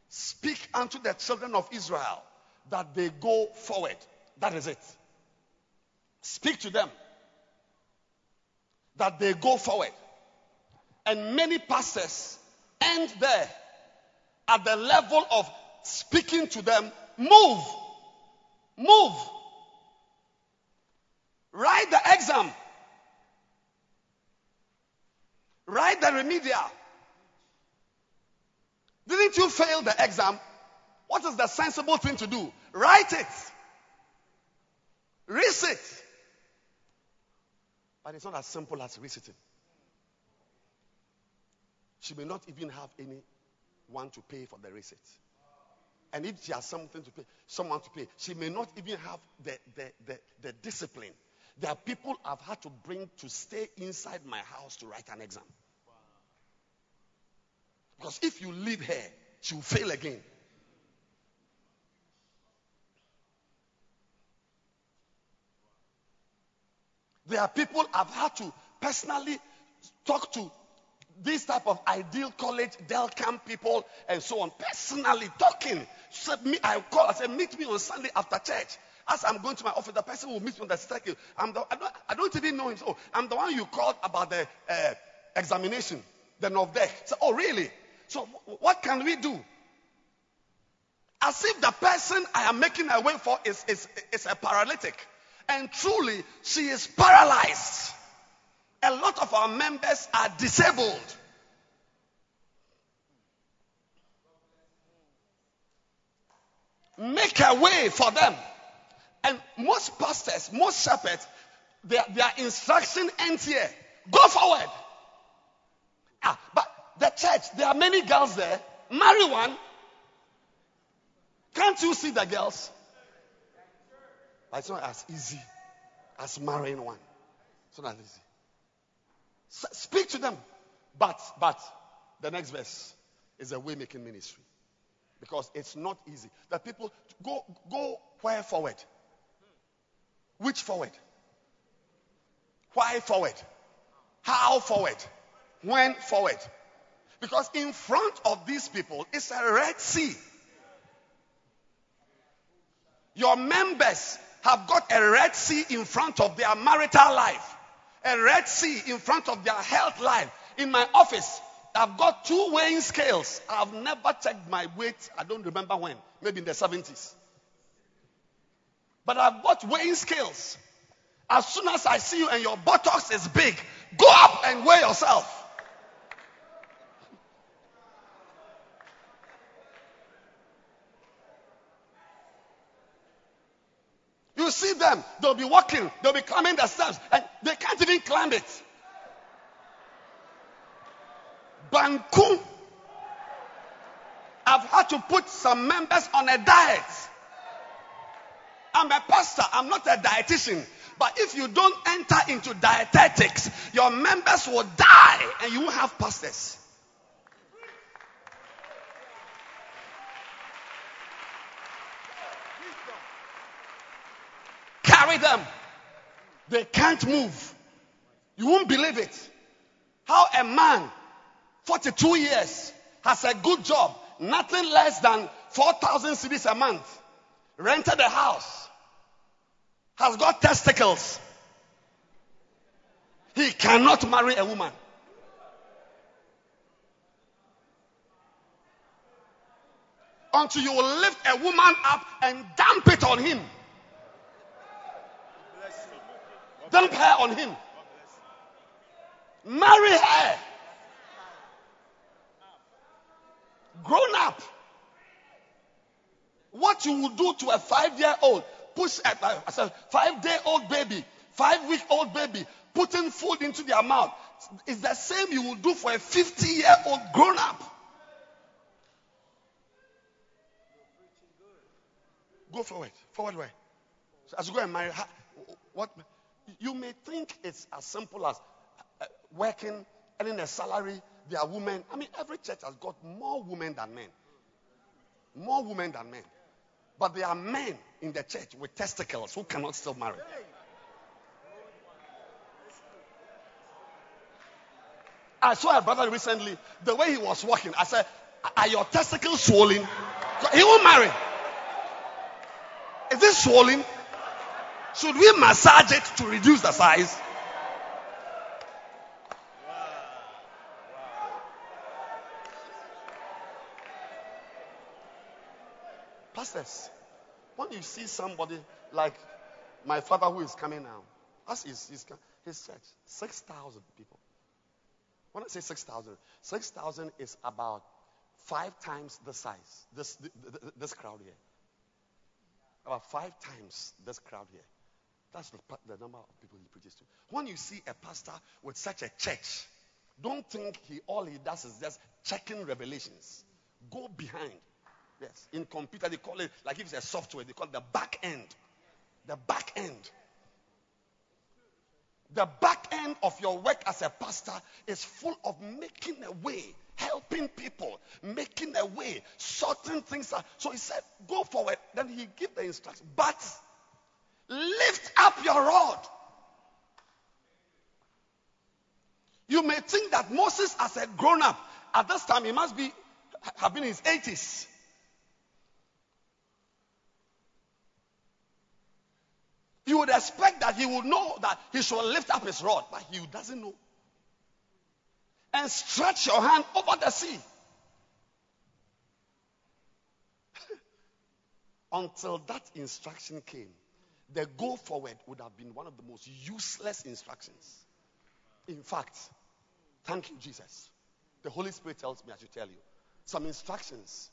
Speak unto the children of Israel that they go forward. That is it. Speak to them that they go forward. And many pastors end there at the level of speaking to them move. Move. Write the exam. Write the remedial. Didn't you fail the exam? What is the sensible thing to do? Write it. Resit. But it's not as simple as resitting. She may not even have anyone to pay for the receipt. And if she has something to pay, someone to pay, she may not even have the, the, the, the discipline. There are people I've had to bring to stay inside my house to write an exam. Because if you leave her, she will fail again. There are people I've had to personally talk to this type of ideal college, Delcam people, and so on. Personally talking. Said me, I call. I said, meet me on Sunday after church. As I'm going to my office, the person will meet me on the staircase. I'm the, I, don't, I don't even know him. So I'm the one you called about the uh, examination, the NOVDEC. So, oh, really? So what can we do? As if the person I am making a way for is, is, is a paralytic. And truly, she is paralyzed. A lot of our members are disabled. Make a way for them. And most pastors, most shepherds, their, their instruction ends here. Go forward. Ah, but the church, there are many girls there. Marry one. Can't you see the girls? But it's not as easy as marrying one. It's not as easy. Speak to them. But, but, the next verse is a way making ministry. Because it's not easy. The people go, go where forward? Which forward? Why forward? How forward? When forward? Because in front of these people is a Red Sea. Your members have got a Red Sea in front of their marital life, a Red Sea in front of their health line. In my office, I've got two weighing scales. I've never checked my weight. I don't remember when. Maybe in the 70s. But I've got weighing scales. As soon as I see you and your buttocks is big, go up and weigh yourself. See them, they'll be walking, they'll be climbing the steps, and they can't even climb it. Banku. I've had to put some members on a diet. I'm a pastor, I'm not a dietitian. But if you don't enter into dietetics, your members will die and you won't have pastors. Carry them. They can't move. You won't believe it. How a man, 42 years, has a good job, nothing less than 4,000 cedis a month, rented a house, has got testicles. He cannot marry a woman. Until you lift a woman up and dump it on him. Dump her on him. Marry her. Grown up. What you would do to a five year old, push a, a five day old baby, five week old baby, putting food into their mouth, is the same you will do for a 50 year old grown up. Go forward. Forward where? As you go and marry, what? You may think it's as simple as uh, working, earning a salary. There are women. I mean, every church has got more women than men. More women than men. But there are men in the church with testicles who cannot still marry. I saw a brother recently, the way he was walking. I said, Are your testicles swollen? He won't marry. Is this swollen? Should we massage it to reduce the size? Pastors, When you see somebody like my father who is coming now, as his, his, his church, 6,000 people. When I say 6,000, 6,000 is about five times the size, this, this crowd here. About five times this crowd here. That's the, the number of people he preaches to. When you see a pastor with such a church, don't think he all he does is just checking revelations. Go behind. Yes. In computer, they call it like if it's a software, they call it the back end. The back end. The back end of your work as a pastor is full of making a way, helping people, making a way, sorting things out. So he said, go forward. Then he give the instruction. But up your rod. You may think that Moses, as a grown up, at this time he must be have been in his 80s. You would expect that he would know that he should lift up his rod, but he doesn't know. And stretch your hand over the sea. Until that instruction came, the go forward would have been one of the most useless instructions. In fact, thank you, Jesus. The Holy Spirit tells me I should tell you some instructions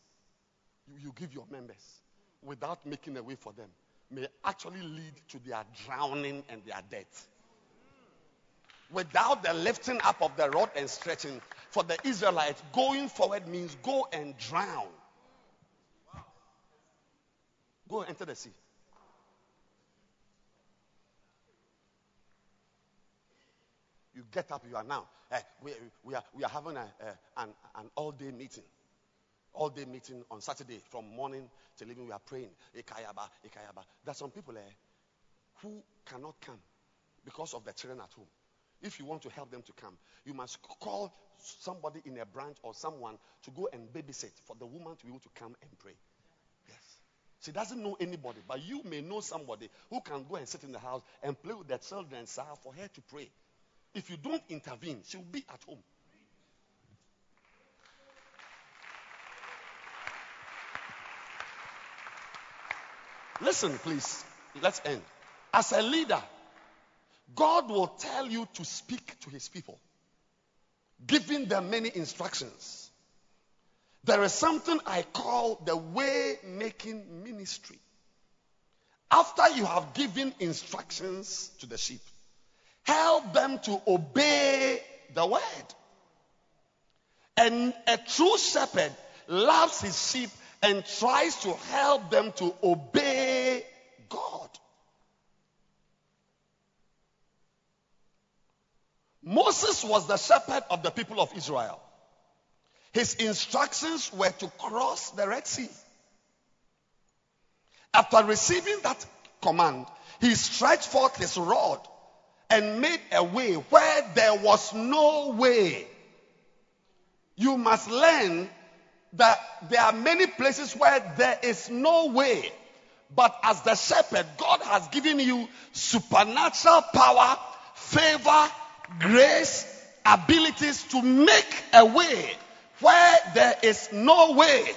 you, you give your members without making a way for them may actually lead to their drowning and their death. Without the lifting up of the rod and stretching, for the Israelites, going forward means go and drown. Go enter the sea. You get up, you are now. Uh, we, we, are, we are having a, uh, an, an all day meeting all day meeting on Saturday from morning till evening. We are praying. Ikayaba, Ikayaba. There's some people eh, who cannot come because of the children at home. If you want to help them to come, you must call somebody in a branch or someone to go and babysit for the woman to be able to come and pray. Yes. She doesn't know anybody, but you may know somebody who can go and sit in the house and play with the children sir, for her to pray. If you don't intervene, she will be at home. Listen, please. Let's end. As a leader, God will tell you to speak to his people, giving them many instructions. There is something I call the way making ministry. After you have given instructions to the sheep, help them to obey the word. And a true shepherd loves his sheep and tries to help them to obey God. Moses was the shepherd of the people of Israel. His instructions were to cross the Red Sea. After receiving that command, he stretched forth his rod and made a way where there was no way. You must learn that there are many places where there is no way. But as the shepherd, God has given you supernatural power, favor, grace, abilities to make a way where there is no way.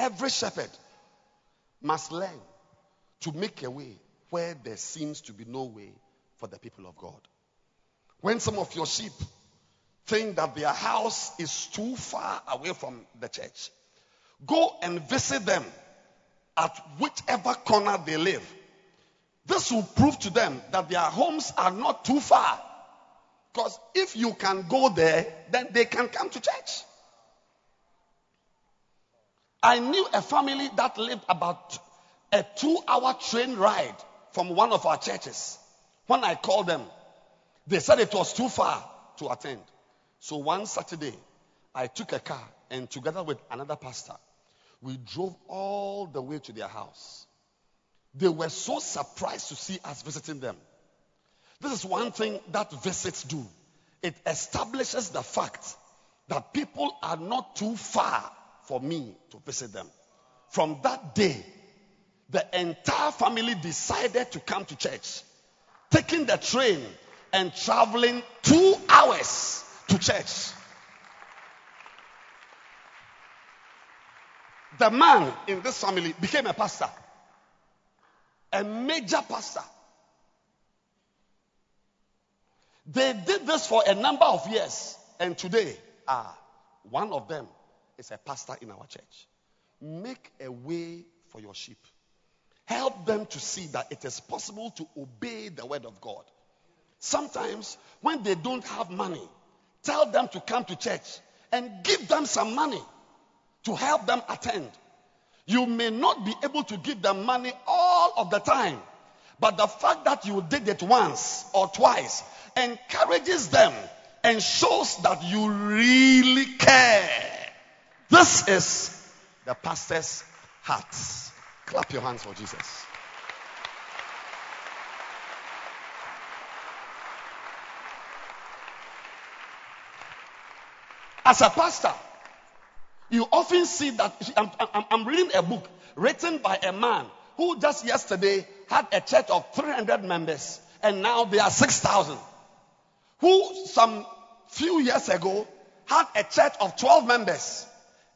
Every shepherd must learn to make a way where there seems to be no way for the people of God. When some of your sheep think that their house is too far away from the church, go and visit them at whichever corner they live. This will prove to them that their homes are not too far. Because if you can go there, then they can come to church. I knew a family that lived about a two hour train ride from one of our churches. When I called them, they said it was too far to attend. So one Saturday, I took a car and together with another pastor, we drove all the way to their house. They were so surprised to see us visiting them. This is one thing that visits do. It establishes the fact that people are not too far for me to visit them. From that day, the entire family decided to come to church, taking the train and traveling two hours to church. The man in this family became a pastor, a major pastor. They did this for a number of years, and today, ah, one of them is a pastor in our church. Make a way for your sheep. Help them to see that it is possible to obey the word of God. Sometimes, when they don't have money, tell them to come to church and give them some money to help them attend. You may not be able to give them money all of the time, but the fact that you did it once or twice encourages them and shows that you really care. This is the pastor's heart. Clap your hands for Jesus. As a pastor, you often see that. I'm, I'm, I'm, reading a book written by a man who just yesterday had a church of 300 members and now there are 6,000. Who some few years ago had a church of 12 members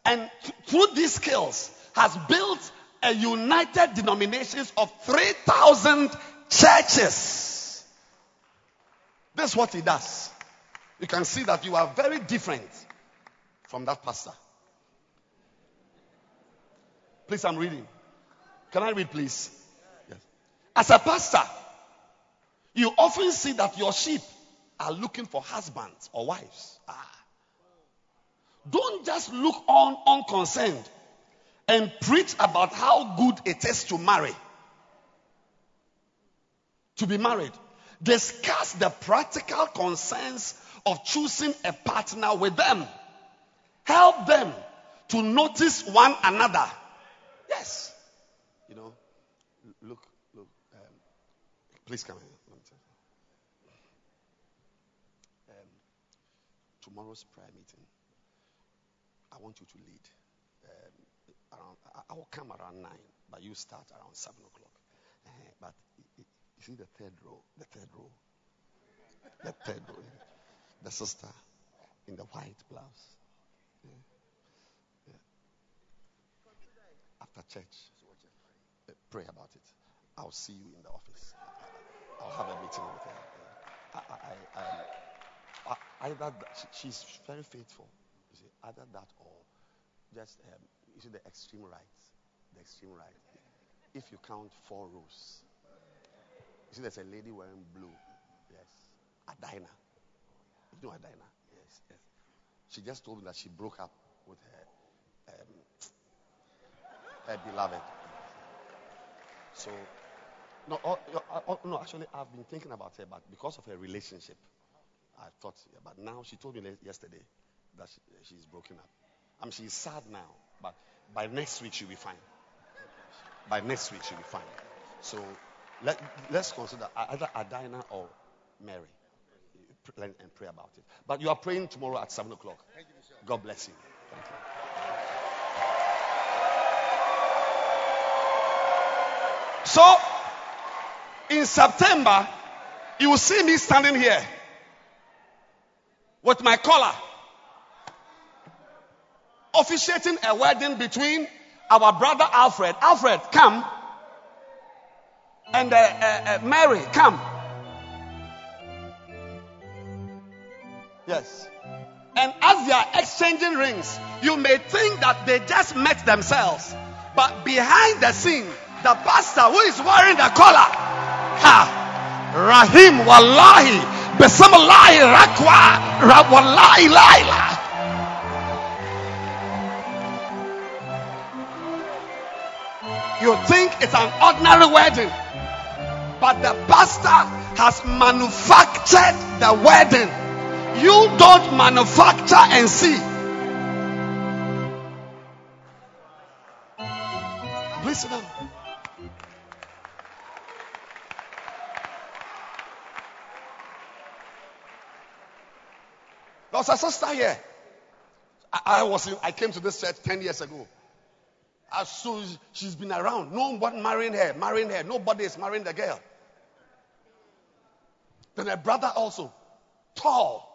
and th- through these skills has built a united denominations of 3,000 churches. This is what he does. You can see that you are very different from that pastor. Please, I'm reading. Can I read, please? Yes. As a pastor, you often see that your sheep are looking for husbands or wives. Ah. Don't just look on unconcerned and preach about how good it is to marry. To be married. Discuss the practical concerns of choosing a partner with them. Help them to notice one another. Yes. You know, look, look. Um, please come here. Um, tomorrow's prayer meeting, I want you to lead. Um, around, I, will come around nine, but you start around seven o'clock. Uh, but you see the third row, the third row, the third row, the sister in the white blouse. after church. Uh, pray about it. I'll see you in the office. I'll have a meeting with her. I, I, I, I either that, she's very faithful. Either that or just um, you see the extreme right, the extreme right. If you count four rows, you see there's a lady wearing blue. Yes, Adina. You know Adina? Yes, yes. She just told me that she broke up with her um, her beloved. So, no, oh, oh, oh, no, actually, I've been thinking about her, but because of her relationship, I thought, but now she told me yesterday that she, she's broken up. I mean, she's sad now, but by next week she'll be fine. By next week she'll be fine. So let, let's consider either Adina or Mary and pray about it. But you are praying tomorrow at 7 o'clock. God bless you. Thank you. So, in September, you will see me standing here with my collar, officiating a wedding between our brother Alfred. Alfred, come. And uh, uh, uh, Mary, come. Yes. And as they are exchanging rings, you may think that they just met themselves. But behind the scene, the pastor who is wearing the collar. Ha! Rahim Wallahi. Bismillahi Rakwa. Wallahi Laila. You think it's an ordinary wedding, but the pastor has manufactured the wedding. You don't manufacture and see. Sit down. There was a sister here. I, I was in, I came to this church 10 years ago. As soon as she's been around, no one marrying her, marrying her. Nobody is marrying the girl. Then her brother also, tall.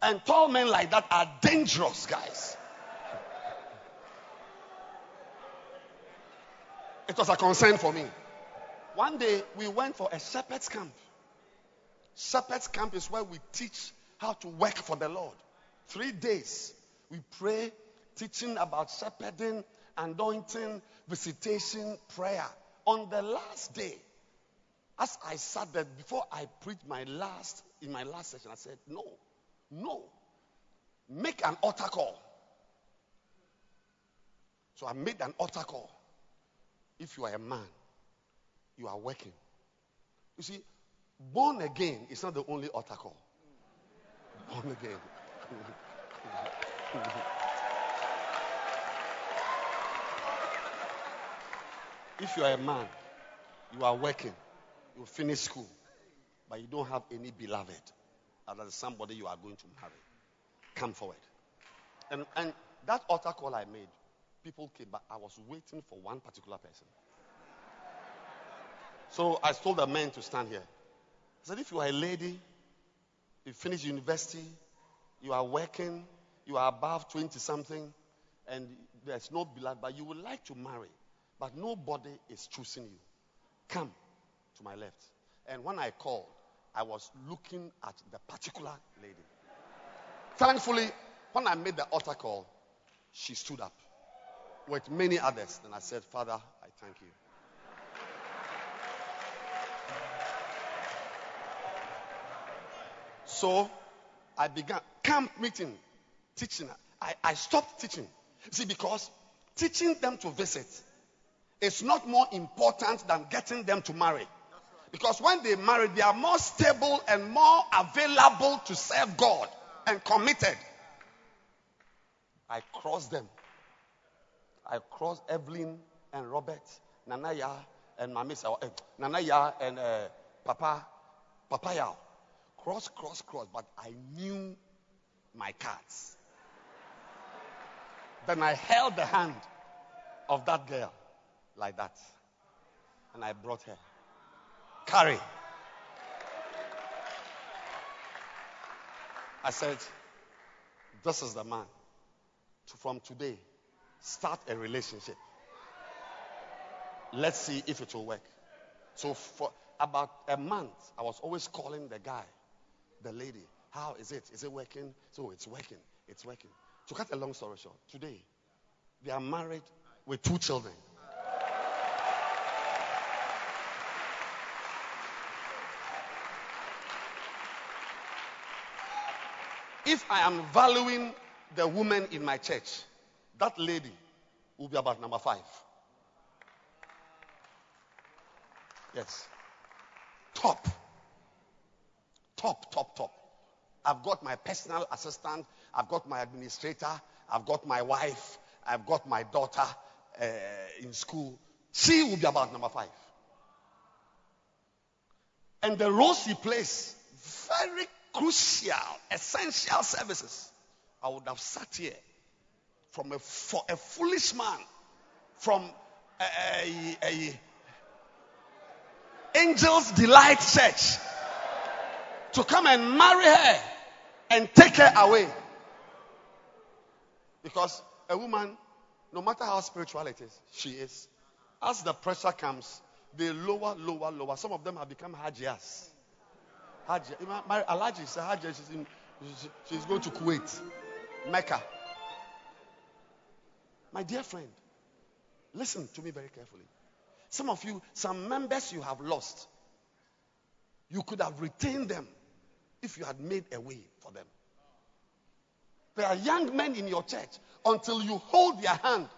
And tall men like that are dangerous guys. it was a concern for me. One day we went for a shepherd's camp. Shepherd's camp is where we teach how to work for the Lord. Three days we pray, teaching about shepherding, anointing, visitation, prayer. On the last day, as I sat there before I preached my last in my last session, I said, No, no, make an altar call. So I made an altar call. If you are a man, you are working. You see, born again is not the only altar call. Born again. if you are a man, you are working, you finish school, but you don't have any beloved other than somebody you are going to marry, come forward. And, and that altar call I made, people came, but I was waiting for one particular person. So I told the men to stand here. I said, if you are a lady, you finish university, you are working, you are above 20 something, and there's no blood, but you would like to marry, but nobody is choosing you. Come to my left. And when I called, I was looking at the particular lady. Thankfully, when I made the altar call, she stood up with many others. And I said, Father, I thank you. So I began camp meeting, teaching. I, I stopped teaching. See, because teaching them to visit is not more important than getting them to marry. Because when they marry, they are more stable and more available to serve God and committed. I cross them. I cross Evelyn and Robert, Nanaya and Mamisa, uh, Nanaya and uh, Papa, Papa Yao. Cross, cross, cross. But I knew my cards. then I held the hand of that girl like that. And I brought her. Carry. I said, This is the man. From today, start a relationship. Let's see if it will work. So, for about a month, I was always calling the guy, the lady. How is it? Is it working? So, it's working. It's working. To cut a long story short, today, they are married with two children. If I am valuing the woman in my church, that lady will be about number five. Yes. Top. Top, top, top. I've got my personal assistant. I've got my administrator. I've got my wife. I've got my daughter uh, in school. She will be about number five. And the role she plays, very crucial, essential services. I would have sat here from a, for a foolish man, from a, a, a Angels Delight Church to come and marry her and take her away. Because a woman, no matter how spiritual it is, she is. As the pressure comes, they lower, lower, lower. Some of them have become hajias. Hajia. My Alhaji is a Hajia. She's, in, she's going to Kuwait, Mecca. My dear friend, listen to me very carefully. Some of you, some members you have lost, you could have retained them if you had made a way for them. There are young men in your church until you hold their hand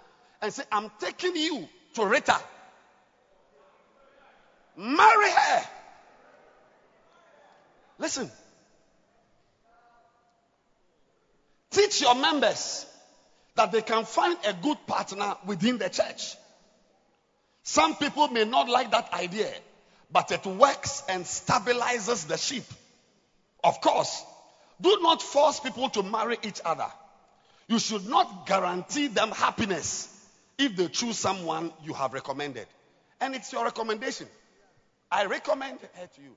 and say, I'm taking you to Rita. Marry her. Listen. Teach your members that they can find a good partner within the church. Some people may not like that idea, but it works and stabilizes the sheep. Of course, do not force people to marry each other. You should not guarantee them happiness if they choose someone you have recommended. And it's your recommendation. I recommend her to you.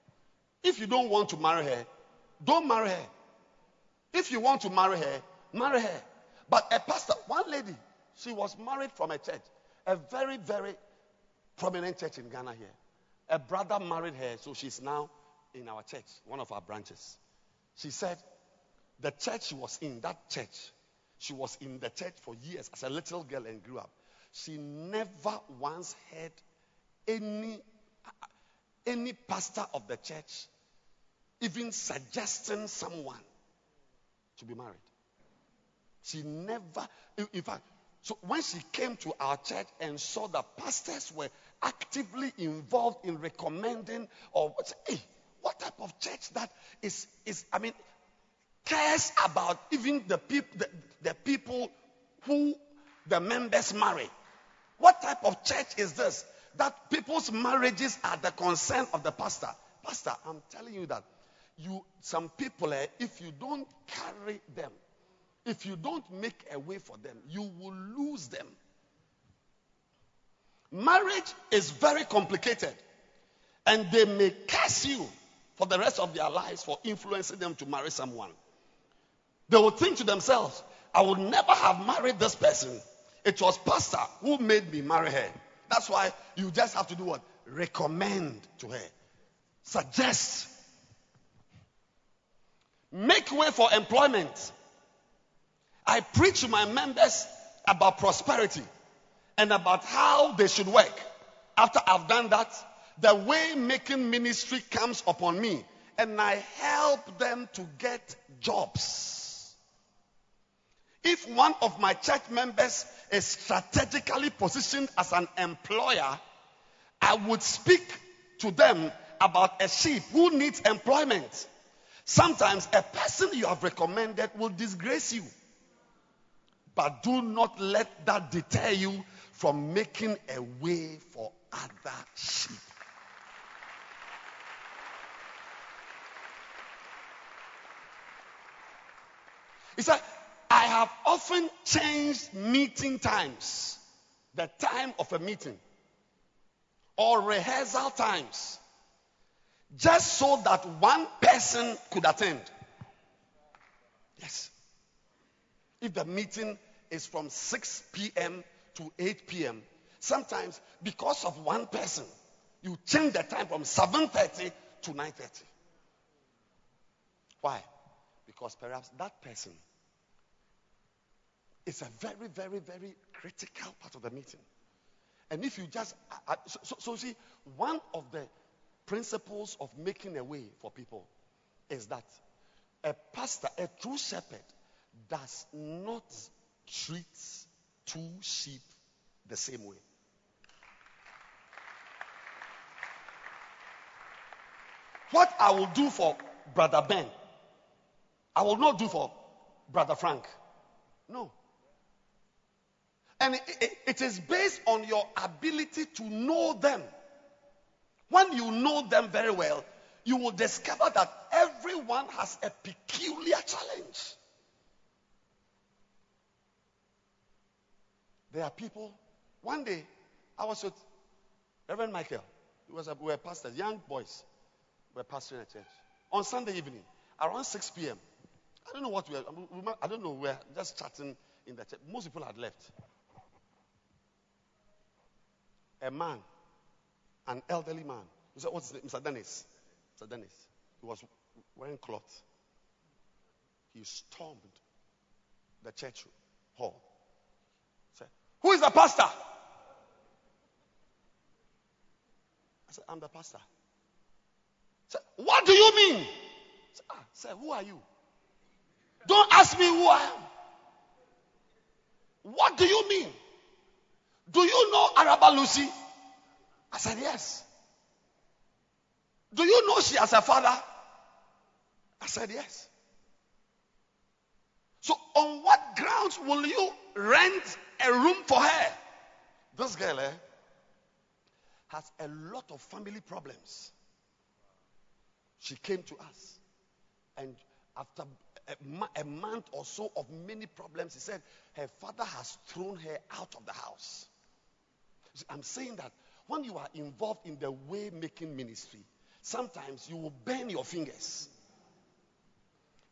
If you don't want to marry her, don't marry her. If you want to marry her, marry her. But a pastor, one lady, she was married from a church, a very, very prominent church in Ghana here. A brother married her, so she's now in our church, one of our branches. She said the church she was in, that church, she was in the church for years as a little girl and grew up. She never once heard any any pastor of the church even suggesting someone to be married. She never, in fact, so when she came to our church and saw that pastors were actively involved in recommending or hey, what type of church that is is I mean cares about even the people the, the people who the members marry. What type of church is this? That people's marriages are the concern of the pastor. Pastor, I'm telling you that you some people, eh, if you don't carry them, if you don't make a way for them, you will lose them. Marriage is very complicated, and they may curse you for the rest of their lives for influencing them to marry someone. They will think to themselves, I would never have married this person. It was pastor who made me marry her. That's why you just have to do what? Recommend to her. Suggest. Make way for employment. I preach to my members about prosperity and about how they should work. After I've done that, the way making ministry comes upon me and I help them to get jobs. If one of my church members is strategically positioned as an employer, I would speak to them about a sheep who needs employment. Sometimes a person you have recommended will disgrace you. But do not let that deter you from making a way for other sheep. He said, I have often changed meeting times, the time of a meeting, or rehearsal times, just so that one person could attend. Yes. If the meeting is from 6 p.m. to 8 p.m. Sometimes, because of one person, you change the time from 7:30 to 9:30. Why? Because perhaps that person is a very, very, very critical part of the meeting. And if you just, so, so, so see, one of the principles of making a way for people is that a pastor, a true shepherd, does not treat two sheep the same way. What I will do for Brother Ben, I will not do for Brother Frank. No. And it, it, is based on your ability to know them. When you know them very well, you will discover that everyone has a peculiar challenge. There are people. One day, I was with Reverend Michael. He was a, we were pastors, young boys. We were pastoring a church. On Sunday evening, around 6 p.m. I don't know what we were, I don't know, we were just chatting in the church. Most people had left. A man, an elderly man, he said, what's his name? Mr. Dennis. Mr. Dennis. He was wearing cloth. He stormed the church hall He Said, who is the pastor? I said, I'm the pastor. I said, what do you mean? I said, ah, who are you? Don't ask me who I am. What do you mean? Do you know Araba Lucy? I said, yes. Do you know she has a father? I said, yes. So, on what grounds will you rent a room for her. This girl eh, has a lot of family problems. She came to us, and after a, a month or so of many problems, he said her father has thrown her out of the house. I'm saying that when you are involved in the way making ministry, sometimes you will burn your fingers.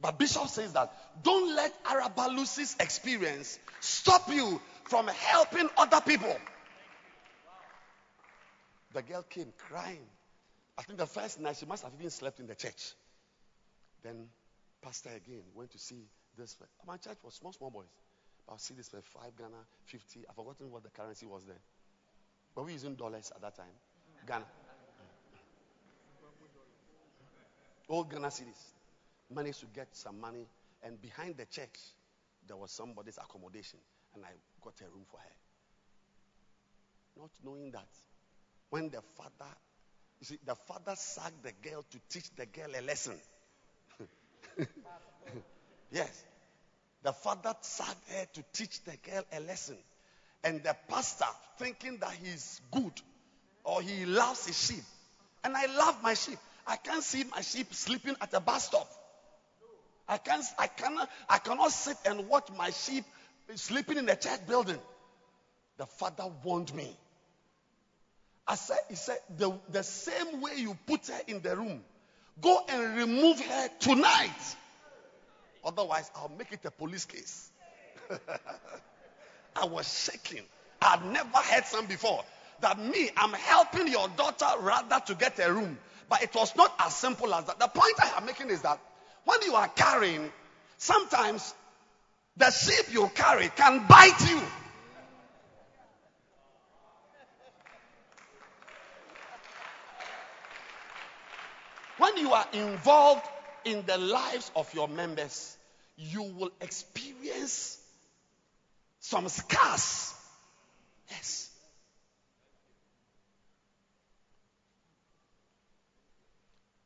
But Bishop says that don't let Araba Lucy's experience stop you from helping other people. The girl came crying. I think the first night she must have even slept in the church. Then pastor again went to see this. My church was small, small boys. I'll see this for five Ghana, 50. I've forgotten what the currency was then. Were we using dollars at that time? Ghana. Old Ghana cedis. Managed to get some money, and behind the church, there was somebody's accommodation, and I got a room for her. Not knowing that when the father, you see, the father sacked the girl to teach the girl a lesson. yes. The father sacked her to teach the girl a lesson. And the pastor, thinking that he's good or he loves his sheep. And I love my sheep. I can't see my sheep sleeping at a bus stop. I can't I cannot I cannot sit and watch my sheep sleeping in a church building. The father warned me. I said, he said, the, the same way you put her in the room, go and remove her tonight. Otherwise, I'll make it a police case. I was shaking. I'd never heard some before. That me, I'm helping your daughter rather to get a room. But it was not as simple as that. The point I am making is that when you are carrying, sometimes the sheep you carry can bite you. When you are involved in the lives of your members, you will experience some scars. Yes.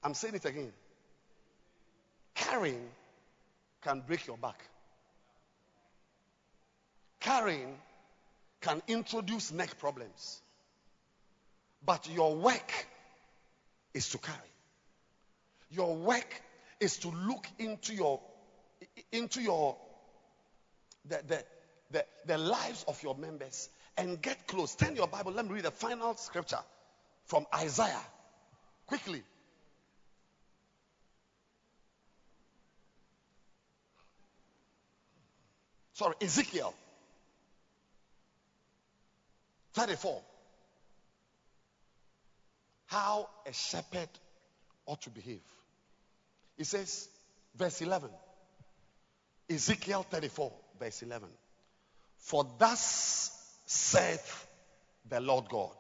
I'm saying it again. Carrying can break your back. Carrying can introduce neck problems. But your work is to carry. Your work is to look into your into your the, the, the, the lives of your members and get close. Turn your Bible. Let me read the final scripture from Isaiah. Quickly. Sorry, Ezekiel 34. How a shepherd ought to behave. He says, verse 11. Ezekiel 34, verse 11. For thus saith the Lord God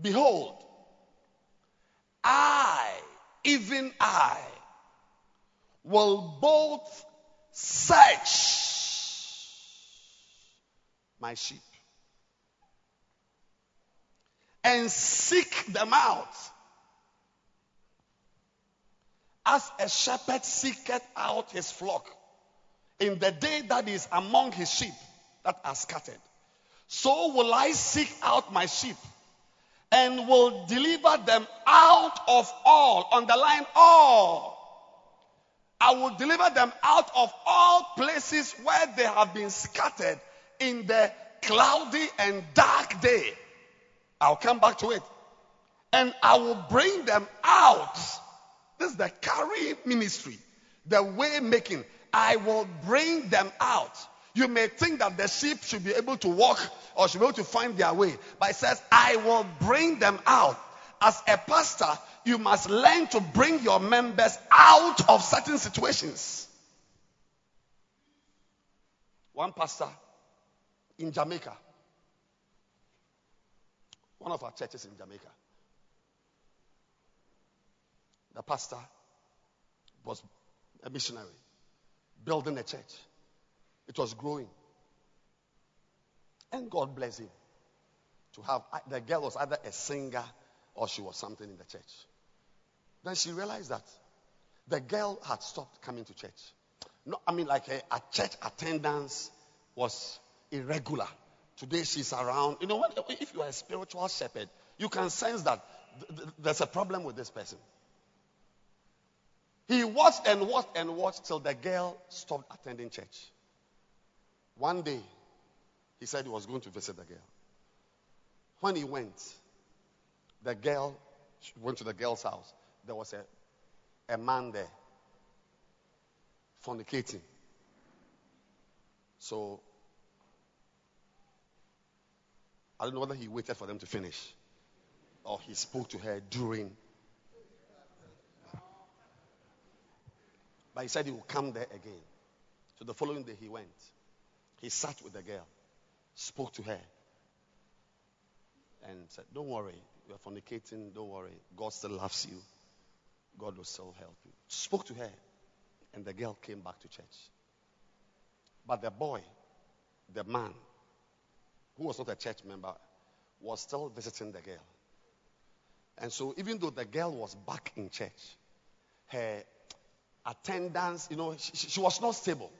Behold, I, even I, will both search my sheep and seek them out. As a shepherd seeketh out his flock in the day that is among his sheep that are scattered. So will I seek out my sheep and will deliver them out of all. Underline all. I will deliver them out of all places where they have been scattered in the cloudy and dark day. I'll come back to it. And I will bring them out. This is the carrying ministry, the way making. I will bring them out. You may think that the sheep should be able to walk or should be able to find their way, but it says, I will bring them out. As a pastor, you must learn to bring your members out of certain situations. One pastor in Jamaica, one of our churches in Jamaica, the pastor was a missionary building a church. It was growing. And God bless him to have uh, the girl was either a singer or she was something in the church. Then she realized that the girl had stopped coming to church. No, I mean, like a, a church attendance was irregular. Today she's around. You know, if you are a spiritual shepherd, you can sense that th- th- there's a problem with this person. He watched and watched and watched till the girl stopped attending church. One day, he said he was going to visit the girl. When he went, the girl went to the girl's house. There was a, a man there fornicating. So, I don't know whether he waited for them to finish or he spoke to her during. But he said he would come there again. So the following day he went. He sat with the girl, spoke to her, and said, Don't worry, you are fornicating, don't worry. God still loves you. God will still help you. Spoke to her, and the girl came back to church. But the boy, the man, who was not a church member, was still visiting the girl. And so, even though the girl was back in church, her attendance, you know, she, she was not stable.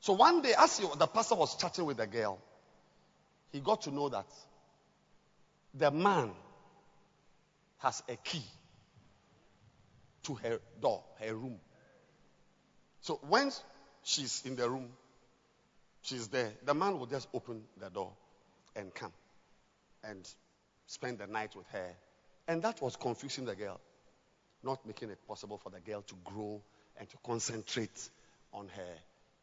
So one day, as he, the pastor was chatting with the girl, he got to know that the man has a key to her door, her room. So when she's in the room, she's there, the man will just open the door and come and spend the night with her. And that was confusing the girl, not making it possible for the girl to grow and to concentrate on her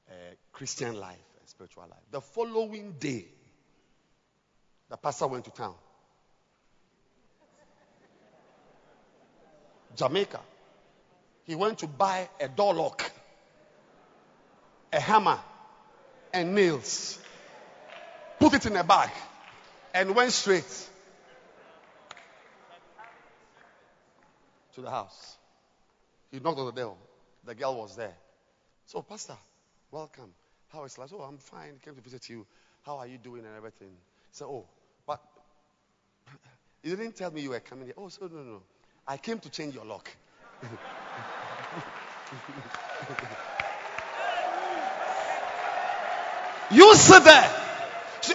uh, Christian life and spiritual life. The following day, the pastor went to town. Jamaica. He went to buy a door lock, a hammer, and nails. Put it in a bag and went straight to the house. He knocked on the door. The girl was there. So, Pastor, welcome. How is life? Oh, I'm fine. Came to visit you. How are you doing and everything? Said, Oh, but you didn't tell me you were coming here. Oh, so no, no. I came to change your lock. you sit there.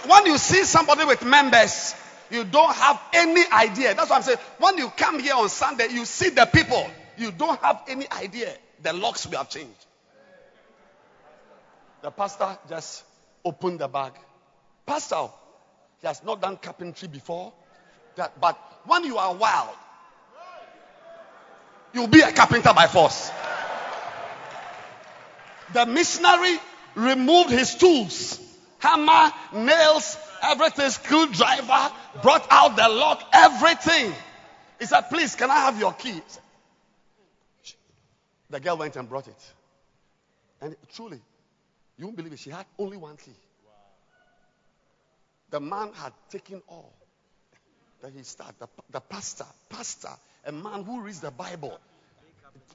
When you see somebody with members, you don't have any idea. That's what I'm saying. When you come here on Sunday, you see the people. You don't have any idea the locks we have changed. The pastor just opened the bag. Pastor, he has not done carpentry before. That, but when you are wild, you'll be a carpenter by force. The missionary removed his tools hammer, nails, everything, screwdriver, brought out the lock, everything. He said, Please, can I have your key? The girl went and brought it. And truly, you won't believe it, she had only one key. The man had taken all. Then he started, the, the pastor, pastor, a man who reads the Bible,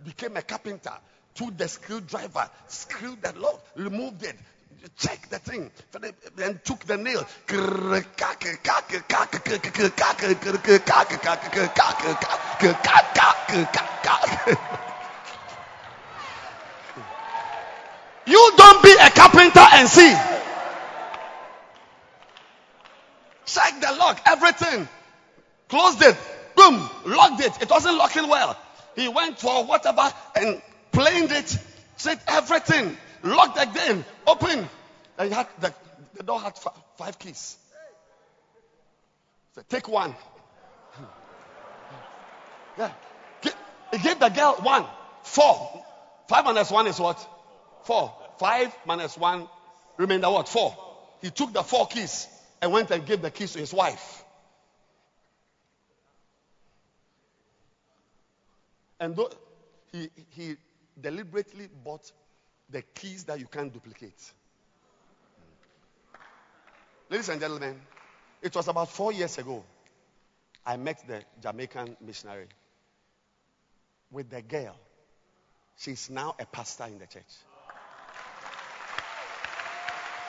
became a carpenter, took the screwdriver, screwed the lock, removed it, check the thing, then took the nail. You don't be a carpenter and see. Check the lock, everything. Closed it. Boom. Locked it. It wasn't locking well. He went for whatever and planed it. Said everything. Locked again. Open. And had the, the door had f- five keys. Said, take one. Yeah. He gave the girl one. Four. Five minus one is what? Four. Five minus one. Remainder what? Four. He took the four keys and went and gave the keys to his wife. And though he, he deliberately bought the keys that you can't duplicate. Ladies and gentlemen, it was about four years ago. I met the Jamaican missionary with the girl. She's now a pastor in the church.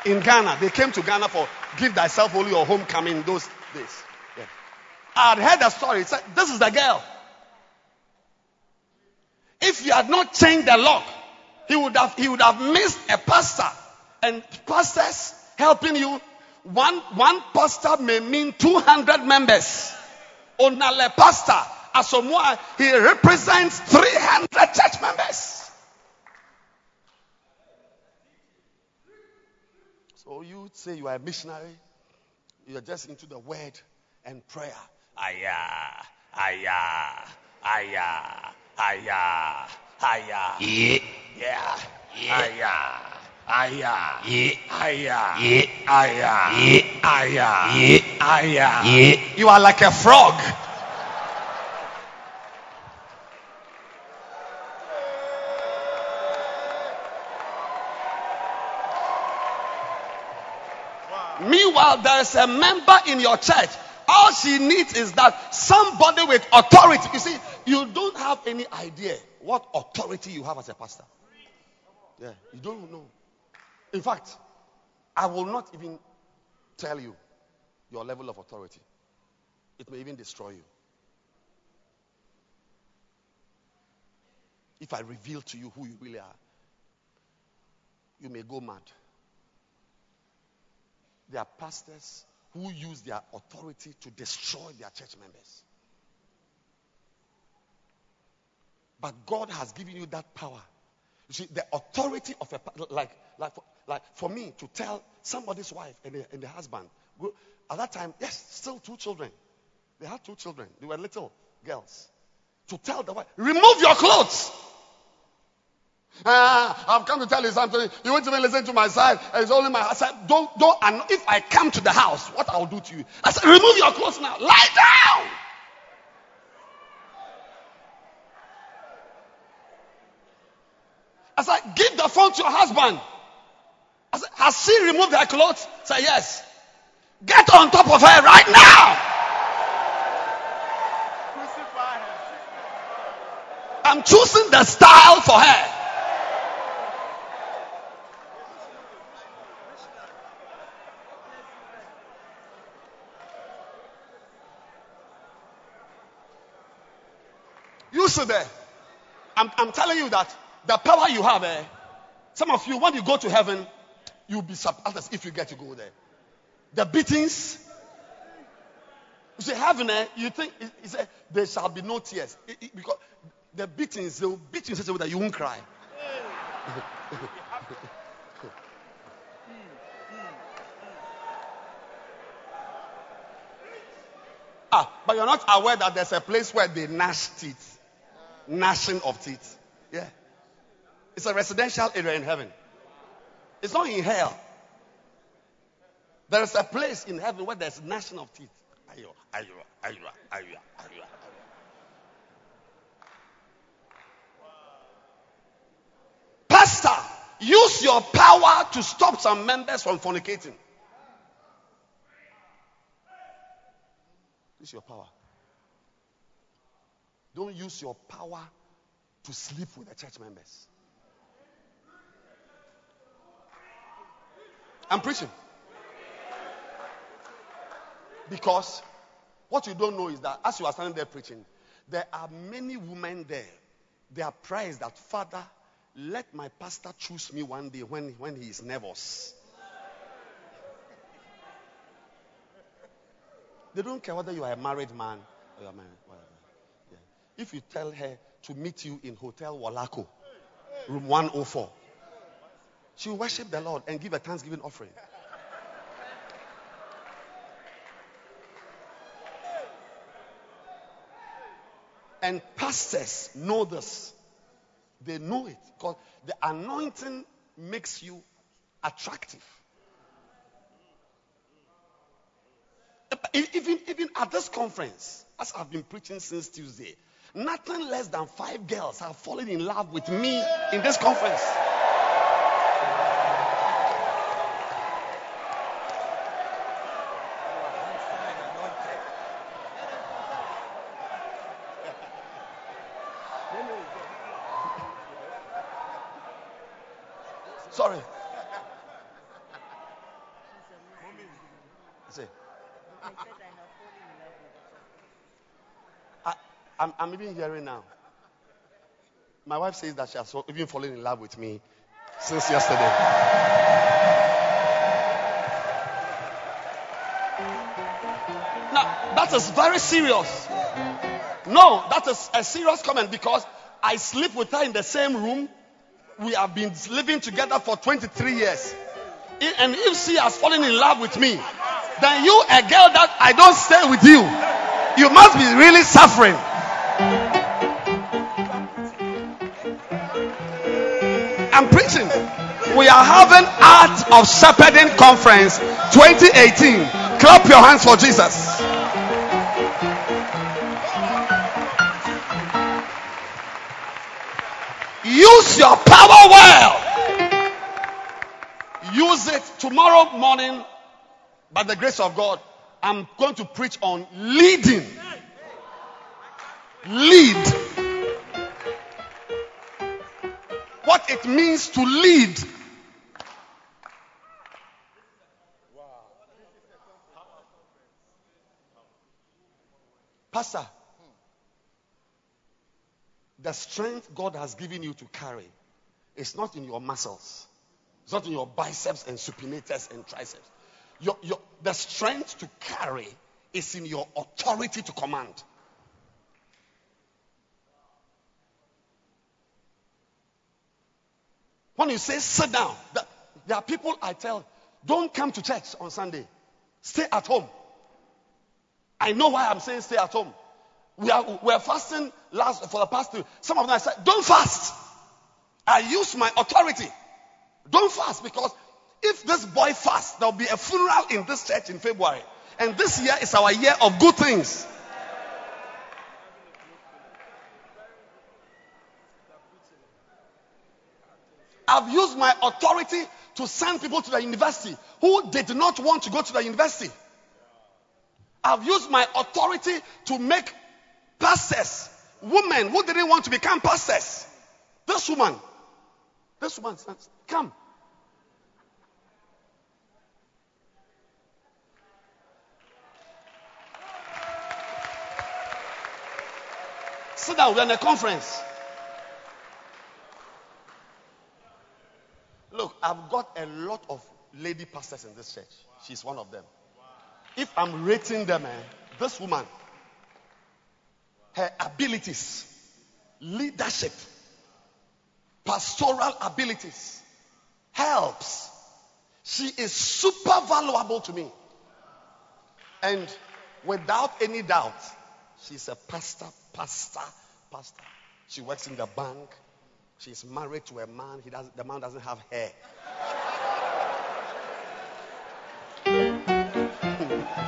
In Ghana, they came to Ghana for Give Thyself Wholly or Homecoming those days. Yeah. I had heard the story. Said, this is the girl. If you had not changed the lock, he would have he would have missed a pastor. And pastors helping you, one one pastor may mean 200 members. Onale pastor, Asamoah, he represents 300 church members. So you say you are a missionary, you are just into the word and prayer. Aya, aya, aya, aya, aya. Yeah. Yeah. Aya, Aya. Yeah. Aya. Yeah. Aya. Yeah. Aya. Yeah. Aya. Yeah. You are like a frog. Meanwhile, there is a member in your church. All she needs is that somebody with authority. You see, you don't have any idea what authority you have as a pastor. Yeah, you don't know. In fact, I will not even tell you your level of authority. It may even destroy you. If I reveal to you who you really are, you may go mad. There are pastors who use their authority to destroy their church members. But God has given you that power. You see, the authority of a like like for, like for me to tell somebody's wife and the, and the husband. At that time, yes, still two children. They had two children. They were little girls. To tell the wife, remove your clothes. Ah, I've come to tell you something. You won't even listen to my side. It's only my. Said, don't, don't. And if I come to the house, what I'll do to you? I said, remove your clothes now. Lie down. I said, give the phone to your husband. I said, has she removed her clothes? Say yes. Get on top of her right now. I'm choosing the style for her. You sit there. I'm, I'm telling you that the power you have, eh, some of you, when you go to heaven, you'll be surprised if you get to go there. The beatings. You say heaven, eh, you think, he- he said, there shall be no tears. It- it- because the beatings, they will beat you in such a way that you won't cry. ah, but you're not aware that there's a place where they gnash teeth. Gnashing of teeth. Yeah. It's a residential area in heaven. It's not in hell. There is a place in heaven where there's gnashing of teeth. Pastor, use your power to stop some members from fornicating. Use your power. Don't use your power to sleep with the church members. I'm preaching. Because what you don't know is that as you are standing there preaching, there are many women there. They are is that, Father, let my pastor choose me one day when, when he is nervous. They don't care whether you are a married man or you are married. Whatever. Yeah. If you tell her to meet you in Hotel Walako, room 104, she will worship the Lord and give a thanksgiving offering. And pastors know this. They know it because the anointing makes you attractive. Even, even at this conference, as I've been preaching since Tuesday, nothing less than five girls have fallen in love with me in this conference. Sorry. Say. I, I'm, I'm even hearing now. My wife says that she has even fallen in love with me since yesterday. Now, that is very serious. No, that is a serious comment because I sleep with her in the same room. We have been living together for 23 years. And if she has fallen in love with me, then you, a girl that I don't stay with you, you must be really suffering. I'm preaching. we are having Art of Shepherding Conference 2018. Clap your hands for Jesus. Use your power well. Use it tomorrow morning by the grace of God. I'm going to preach on leading. Lead. What it means to lead. Wow. Pastor, the strength God has given you to carry is not in your muscles, it's not in your biceps and supinators and triceps. Your, your, the strength to carry is in your authority to command. When you say sit down, there are people I tell, don't come to church on Sunday. Stay at home. I know why I'm saying stay at home. We are we're fasting last for the past two. Some of them I said, don't fast. I use my authority. Don't fast because if this boy fasts, there'll be a funeral in this church in February. And this year is our year of good things. I've used my authority to send people to the university who did not want to go to the university. I've used my authority to make pastors, women who didn't want to become pastors. This woman, this woman, says, come. Sit down, we're in a conference. Look, I've got a lot of lady pastors in this church. She's one of them. If I'm rating them, eh, this woman, her abilities, leadership, pastoral abilities, helps. She is super valuable to me. And without any doubt, she's a pastor, pastor, pastor. She works in the bank. She's married to a man. He does, the man doesn't have hair.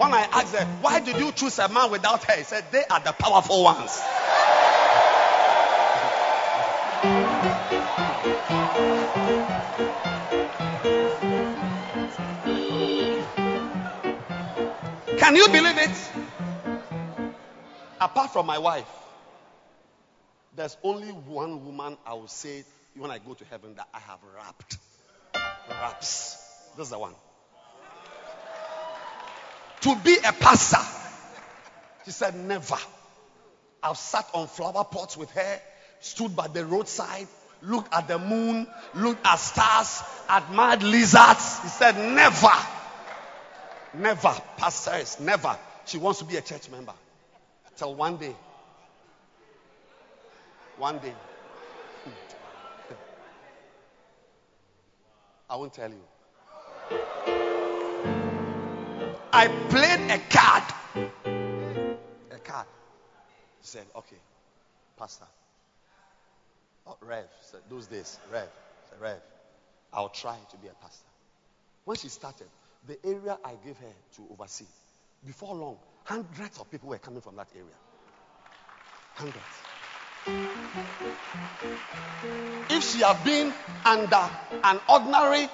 when I asked her, why did you choose a man without hair? He said, they are the powerful ones. Can you believe it? Apart from my wife, there's only one woman I will say when I go to heaven that I have wrapped. Wraps. This is the one. To be a pastor, she said, never. I've sat on flower pots with her, stood by the roadside, looked at the moon, looked at stars, admired lizards. He said, never. Never. Pastors, never. She wants to be a church member. Till one day. One day. I won't tell you. I played a card. A card. He said, okay, Pastor. Oh, Rev. Said, those days, Rev. Said, Rev. I'll try to be a pastor. When she started, the area I gave her to oversee, before long, hundreds of people were coming from that area. Hundreds. If she had been under an ordinary,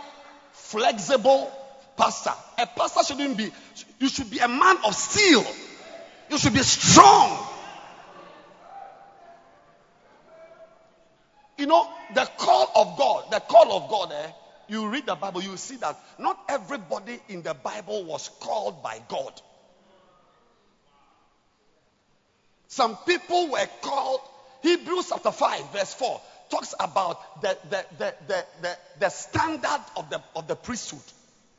flexible pastor, a pastor shouldn't be, you should be a man of steel. You should be strong. You know, the call of God, the call of God, eh, you read the Bible, you see that not everybody in the Bible was called by God. Some people were called, Hebrews chapter 5, verse 4 talks about the, the, the, the, the, the standard of the, of the priesthood,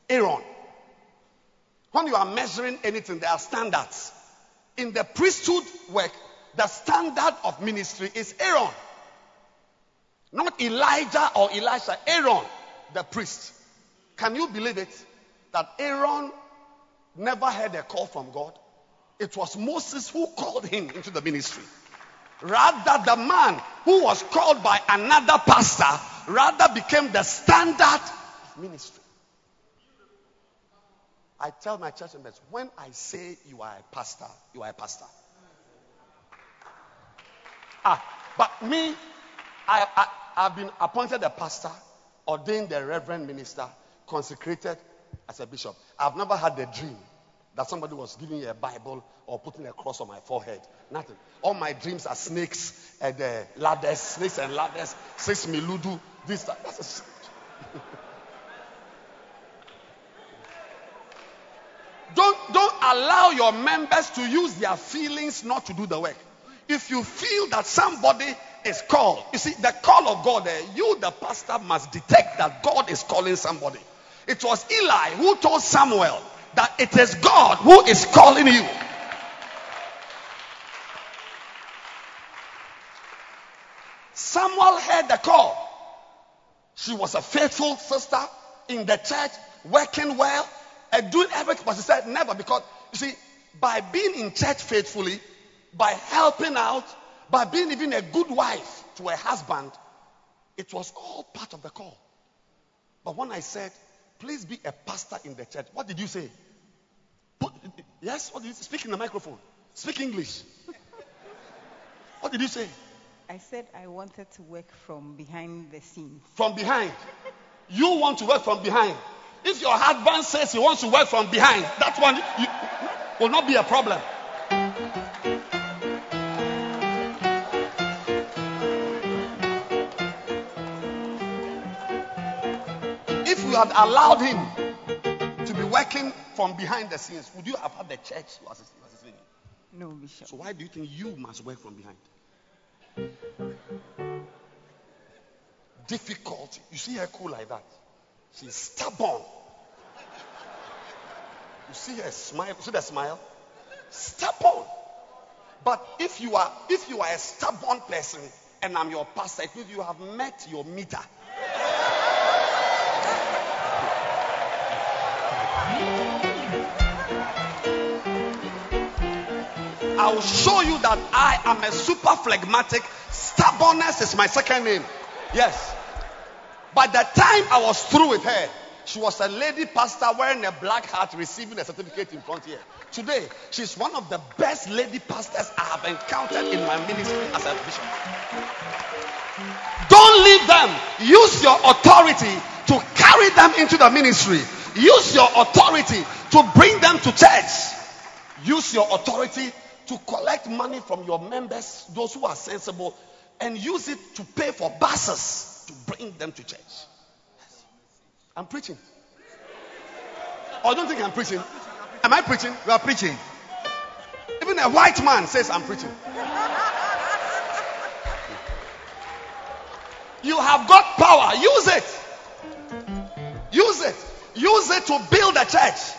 Aaron. When you are measuring anything, there are standards. In the priesthood work, the standard of ministry is Aaron. Not Elijah or Elisha, Aaron, the priest. Can you believe it? That Aaron never had a call from God. It was Moses who called him into the ministry. Rather, the man who was called by another pastor rather became the standard of ministry. I tell my church members, when I say you are a pastor, you are a pastor. Ah, but me, I, I, I've been appointed a pastor, ordained a reverend minister, consecrated as a bishop. I've never had a dream that somebody was giving me a Bible or putting a cross on my forehead. Nothing. All my dreams are snakes and uh, ladders, snakes and ladders, six miludu, this, that. Don't, don't allow your members to use their feelings not to do the work. If you feel that somebody is called, you see, the call of God, uh, you, the pastor, must detect that God is calling somebody. It was Eli who told Samuel that it is God who is calling you. Samuel heard the call. She was a faithful sister in the church, working well, and doing everything. But she said, never, because you see, by being in church faithfully, by helping out, by being even a good wife to a husband, it was all part of the call. But when I said, please be a pastor in the church, what did you say? Put, yes? What did you say? Speak in the microphone. Speak English. what did you say? I said I wanted to work from behind the scenes. From behind. You want to work from behind. If your husband says he wants to work from behind, that one you, will not be a problem. Had allowed him to be working from behind the scenes, would you have had the church you assisting? No, Bishop. So why do you think you must work from behind? Difficulty. You see her cool like that. She's stubborn. You see her smile. You see the smile? Stubborn. But if you are if you are a stubborn person and I'm your pastor, it means you have met your meter. I will show you that I am a super phlegmatic. Stubbornness is my second name. Yes. By the time I was through with her, she was a lady pastor wearing a black hat, receiving a certificate in front here. Today, she's one of the best lady pastors I have encountered in my ministry as a bishop. Don't leave them. Use your authority to carry them into the ministry. Use your authority to bring them to church. Use your authority to collect money from your members, those who are sensible, and use it to pay for buses to bring them to church. I'm preaching. Or oh, don't think I'm preaching. Am I preaching? You are preaching. Even a white man says I'm preaching. You have got power. Use it. Use it. Use it to build a church.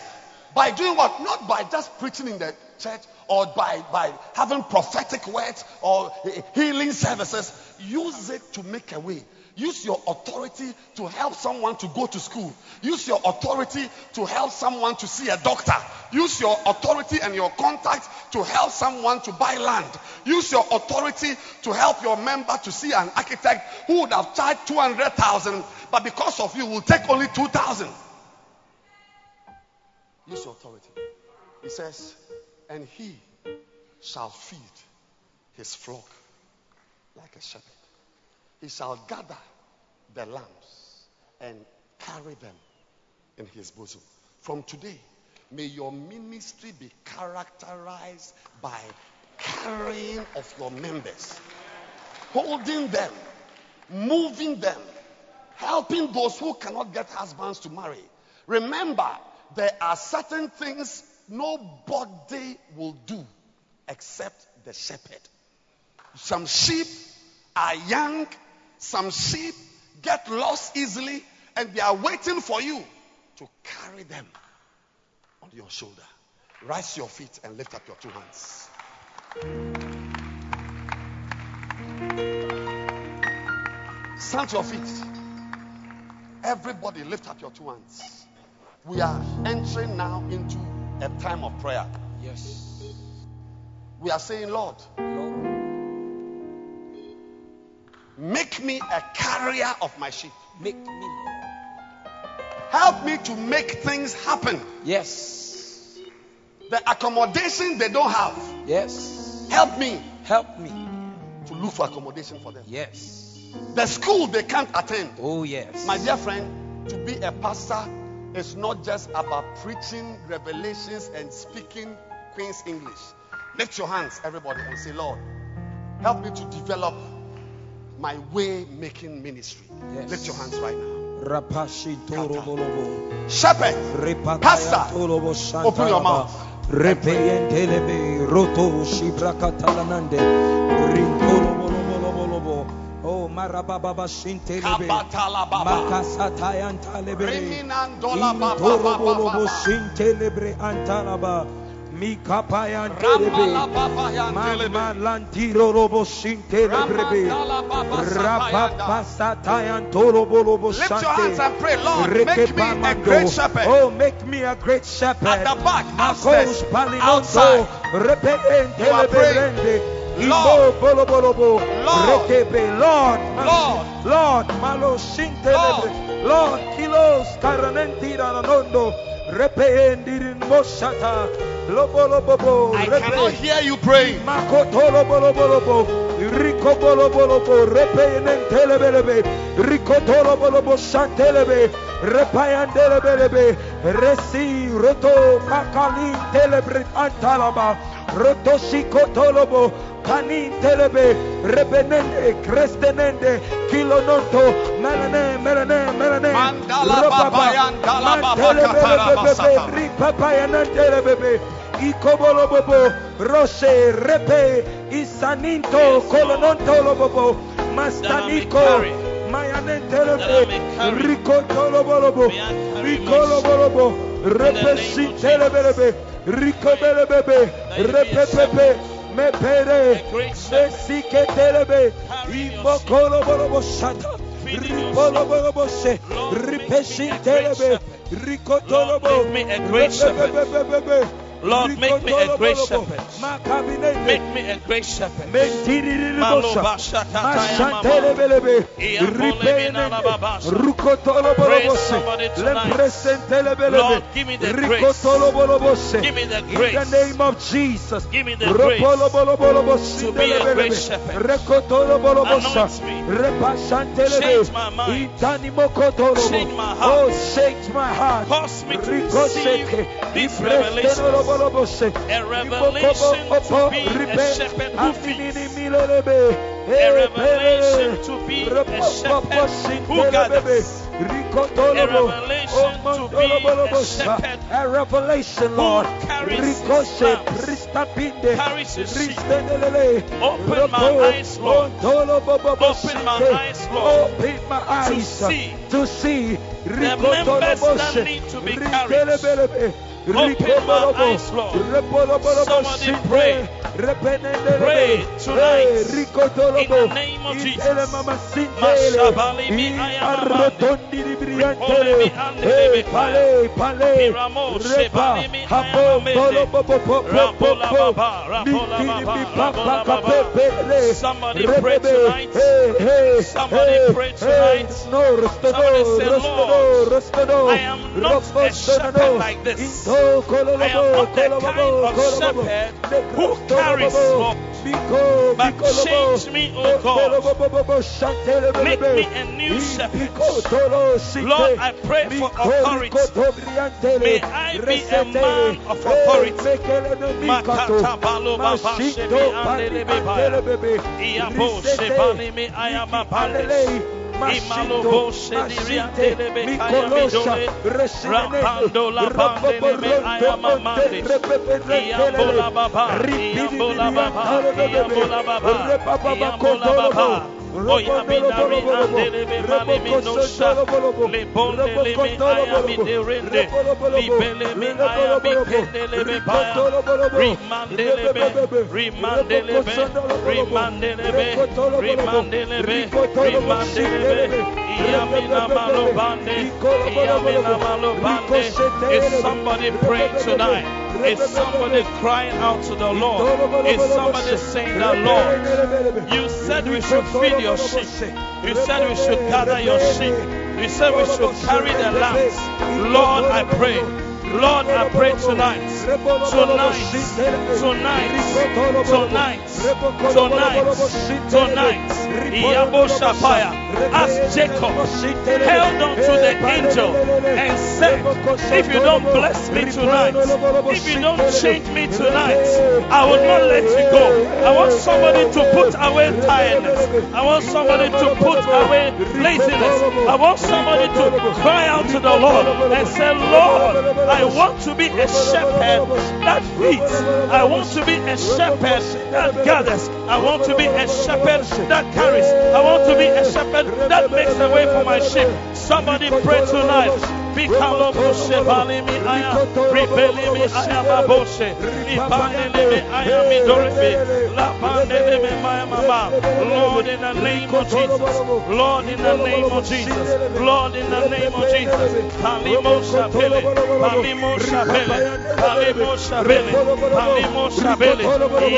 By doing what? Not by just preaching in the church or by, by having prophetic words or healing services. Use it to make a way. Use your authority to help someone to go to school. Use your authority to help someone to see a doctor. Use your authority and your contact to help someone to buy land. Use your authority to help your member to see an architect who would have charged 200,000 but because of you will take only 2,000. Use your authority. He says, and he shall feed his flock like a shepherd. He shall gather the lambs and carry them in his bosom. From today, may your ministry be characterized by carrying of your members, holding them, moving them, helping those who cannot get husbands to marry. Remember, there are certain things nobody will do except the shepherd. Some sheep are young, some sheep get lost easily, and they are waiting for you to carry them on your shoulder. Rise your feet and lift up your two hands. Stand your feet. Everybody, lift up your two hands. We are entering now into a time of prayer. Yes. We are saying, Lord, Lord, make me a carrier of my sheep. Make me. Help me to make things happen. Yes. The accommodation they don't have. Yes. Help me Help me. to look for accommodation for them. Yes. The school they can't attend. Oh, yes. My dear friend, to be a pastor is not just about preaching revelations and speaking Queen's English. Lift your hands, everybody, and say, Lord, help me to develop my way making ministry. Yes. Lift your hands right now. Bolobo. Shepherd, Pastor, open your mouth. Marababa shintelebe. Kabatalababa. Makasatayan talebe. Riminandola baba Intoro baba bolo bo baba. shintelebre antalaba. Mikapayan telebe. robo shintelebrebe. Ramandala baba Rapapa sapayanda. satayan tolo Lift your hands and pray, Lord, make me a great shepherd. Oh, make me a great shepherd. At the back, upstairs, outside. You are praying. Lord. Ibo bolo bolo bo. Lord. Lord. Lord. Lord. Lord. Kilos karanenti ranondo. Rependi moshata. Lobo lobo bo. I cannot hear you praying. Makotolo bolo bolo Rico bolo bolo bo, repenen telebelebe, Ricotolo bolo bo santelebe, repayan telebelebe, resi roto makali telebre antalaba, roto sikotolobo, kanin telebe, rebenende, crestenende, kilononto, melane, melane, melane, ropapa, babakaparabasata. ripapayanantelebebe, Ikobolobobo, Rose, Repe, Isaninto, Kolononto Lobobo, Mastaniko, Mayanentelebe, Rico Tolobolobo, Ricolobolobo, Repe Sintelebelebe, Rico Belebebe, Repe Pepe, Mepere, Mesike Telebe, Imokolobo Shata, Ripolobolobo Se, Ripe Sintelebe, Rico Tolobo, Lord, make me a great shepherd. Make me a great shepherd. Me a great shepherd. Mentiriribosa, Malobashatatayamama. Mashantelebelebe, Iyabolemina Ripenende, lababasa. Rukotolobolobose, Praise somebody tonight. Lempresentelebelebe, Lord, give me the grace. Rikotolobolobose. Give me the In the name of Jesus. Give me the grace to be a great shepherd. Anoint me. Change my mind. Change my heart. Oh, change my heart. Cause me to receive these Ipresenolobolobose, A revelation to be a shepherd who feeds. A revelation oh, to be a shepherd who gathers. A revelation to be a shepherd A revelation, Lord. carries his Ricochet, Pristapinde, carries his sheep. Ristenelele, Open my eyes, Lord. Open my eyes, Lord, Open my eyes see to see members that need to be carried. Open my eyes, Lord. Somebody pray. Tonight. In the name of Jesus. Intelemama Mashabali mi I ayamamande. Arrotondi Ripole mi andele Pale, Pale, Miramo, Shebali mi ayamamende. Polo, Popo, Popo, Rapola baba, rapola baba, rapola baba. Somebody pray tonight. Hey, hey, Somebody pray tonight. Somebody say, Lord, I am not a shepherd like this. I am not the kind of shepherd who carries. But change me, O God. Make me a new shepherd. Biko, Tolo, Sinte. Lord, I pray for authority. May I be a man of authority. Mekele no Mikato, Makata balo baba Mashito, shebe andele bebaya. Pantelebebe, Iyabo Risete, shebani mi ayama bandes. Alelei, Imalo Mashito, bo shediri Mashite, andele be kaya Mikolosha, midole. Resinene, Rapando la bandele me ayama mandes. Iyambo la baba, iyambo la baba, iyambo la baba, iyambo la baba. Oya minari andele be mali mi nosha. Le bonde le me aya mi de rende. Li bele me aya mi kendele be baya. Rimandele be, rimandele be, rimandele be, rimandele be, rimandele be. Iyamina malo bande, iyamina malo bande. Is somebody praying tonight? Is somebody crying out to the Lord? Is somebody saying that, Lord, you said we should feed your sheep. You said we should gather your sheep. You said we should carry the lambs. Lord, I pray. Lord, I pray tonight, tonight, tonight, tonight, tonight, tonight, Iyabo Shapaya, as Jacob. Held on to the angel and said, If you don't bless me tonight, if you don't change me tonight, I will not let you go. I want somebody to put away tiredness. I want somebody to put away laziness. I want somebody to cry out to the Lord and say, Lord, I want to be a shepherd that feeds. I want to be a shepherd that gathers. I want to be a shepherd that carries. I want to be a shepherd that makes a way for my sheep. Somebody pray tonight. Bikalo boshe balimi aya, ribelimi aya baboshe, ipanelimi aya midoribi, la panelimi maya mama. Lord, in the name of Jesus, Lord, in the name of Jesus, Lord, in the name of Jesus, palimo shapele, palimo shapele, palimo shapele, palimo shapele.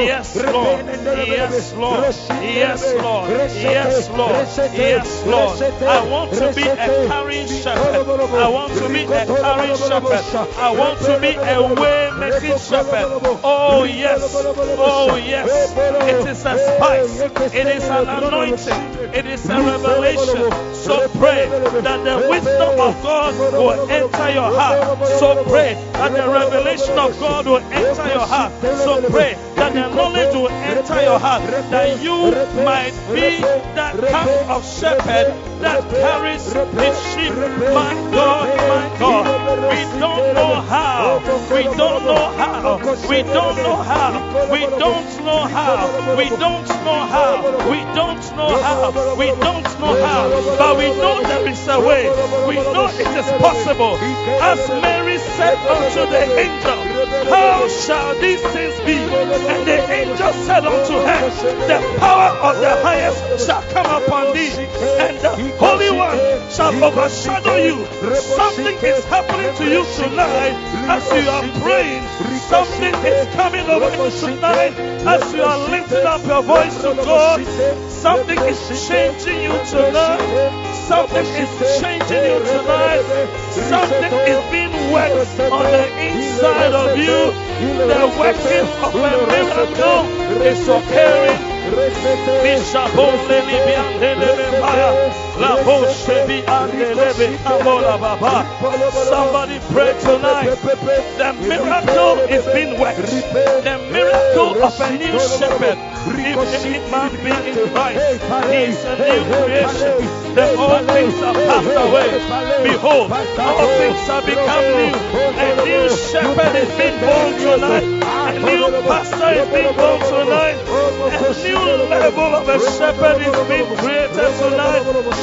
Yes, Lord, yes, Lord, yes, Lord, yes, Lord, yes, Lord. I want to be a carrying shepherd. I want to be a carrying shepherd. I want to be a way making shepherd. Oh, yes. Oh, yes. It is a spice. It is an anointing. It is a revelation. So pray that the wisdom of God will enter your heart. So pray that the revelation of God will enter your heart. So pray that the knowledge will enter your heart. That you might be that kind of shepherd that carries his sheep. My God, my God. We don't know how. We don't know how. We don't know how. We don't know how. We don't know how. We don't know how. We don't know how. But we know there is a way. We know it is possible. As Mary said unto the angel, How shall these things be? And the angel said unto her, The power of the highest shall come upon thee, and the Holy One shall overshadow you. Something is happening to you tonight as you are praying. Something is coming over you tonight as you are lifting up your voice to God. Something is changing you tonight. Something is changing you tonight. Something is being worked on the inside of you. The working of a miracle is occurring. Bishabole libiandelebe maya. La boshe bi andelebe amola baba. Somebody pray tonight. The miracle is being worked. The miracle of a new shepherd. If any man be in Christ, he is a new creation. The old things are passed away. Behold, all things have become new. A new shepherd is being born tonight. A new pastor is being born tonight. A new level of a shepherd is being created tonight.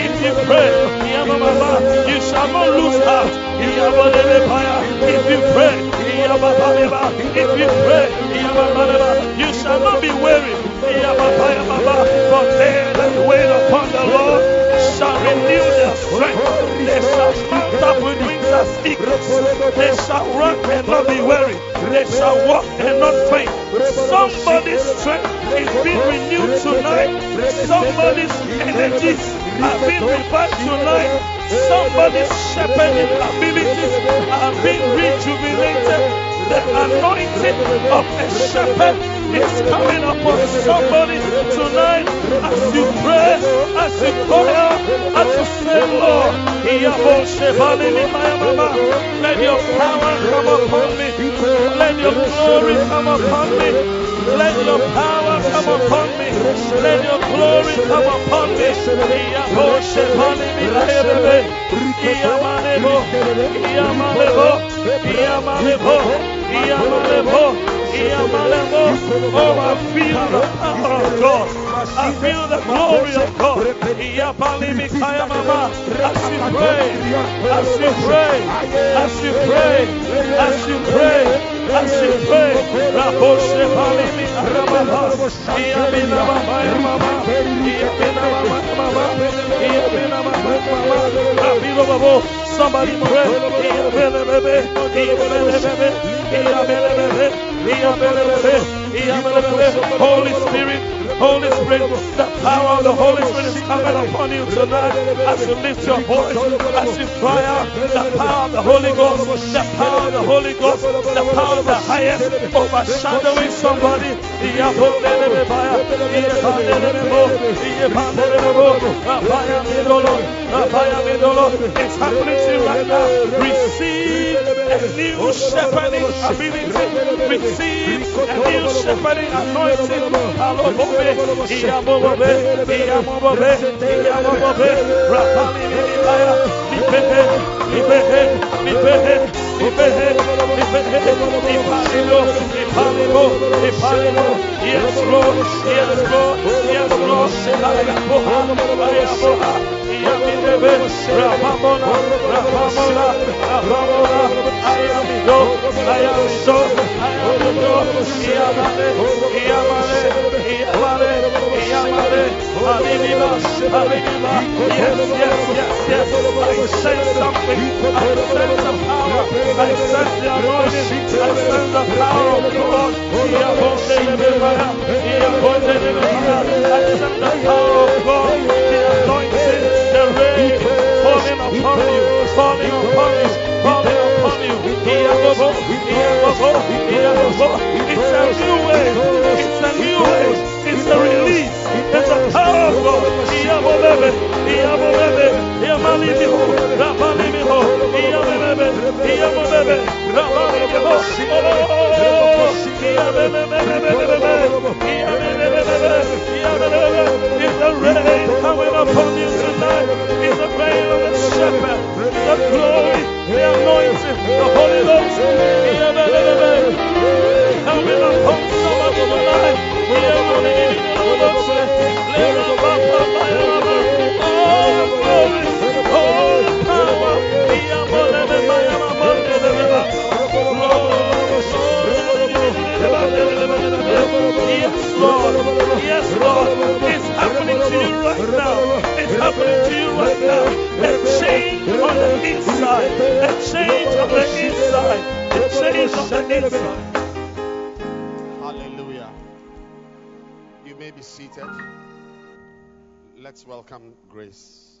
If you pray, you shall not lose heart. If you pray, if you pray, you shall not be weary. For they that wait upon the Lord shall renew their strength. They shall mount up with wings as eagles. They shall run and not be weary. They shall walk and not faint. Somebody's strength is being renewed tonight. Somebody's energies are being revived tonight. Somebody's shepherding abilities are being rejuvenated. The anointing of a shepherd is coming upon somebody tonight as you pray, as you cry as you say, Lord, let your power come upon me. Let your glory come upon me. Let your power come upon me. Let your glory come upon me. Iyaboshe panimi ayebebe. Oh, I feel the power of God. I feel the glory of God. As you pray, as you pray, as you pray, as you pray, as you pray. Somebody pray. Hallelujah. Holy Spirit, Holy Spirit, the power of the Holy Spirit is coming upon you tonight as you lift your voice, as you cry out, the power of the Holy Ghost, the power of the Holy Ghost, the power of the highest overshadowing somebody. It's happening to you right now. Receive a new shepherding ability. Receive a new shepherding anointing. Alobobe. Yes, yes, yes, yes. I sense something. I sense the power. I sense the anointing. I sense the power of God. I sense the power of God. The anointing. The rain falling upon you. Falling upon you. Falling upon you. It's a new way. It's a new way. A release. It's a power of God. Iyabebebe. Iyabobebe. Rapalimiho. Oh. Iyabebebebebebe. Iyabebebebebe. Iyabebebe. It's a rain coming upon you tonight. It's a rain of the shepherd. The glory, the anointing, the Holy Ghost. Coming upon somebody tonight. The change on the inside. The inside. Change on the inside. Be seated. Let's welcome Grace.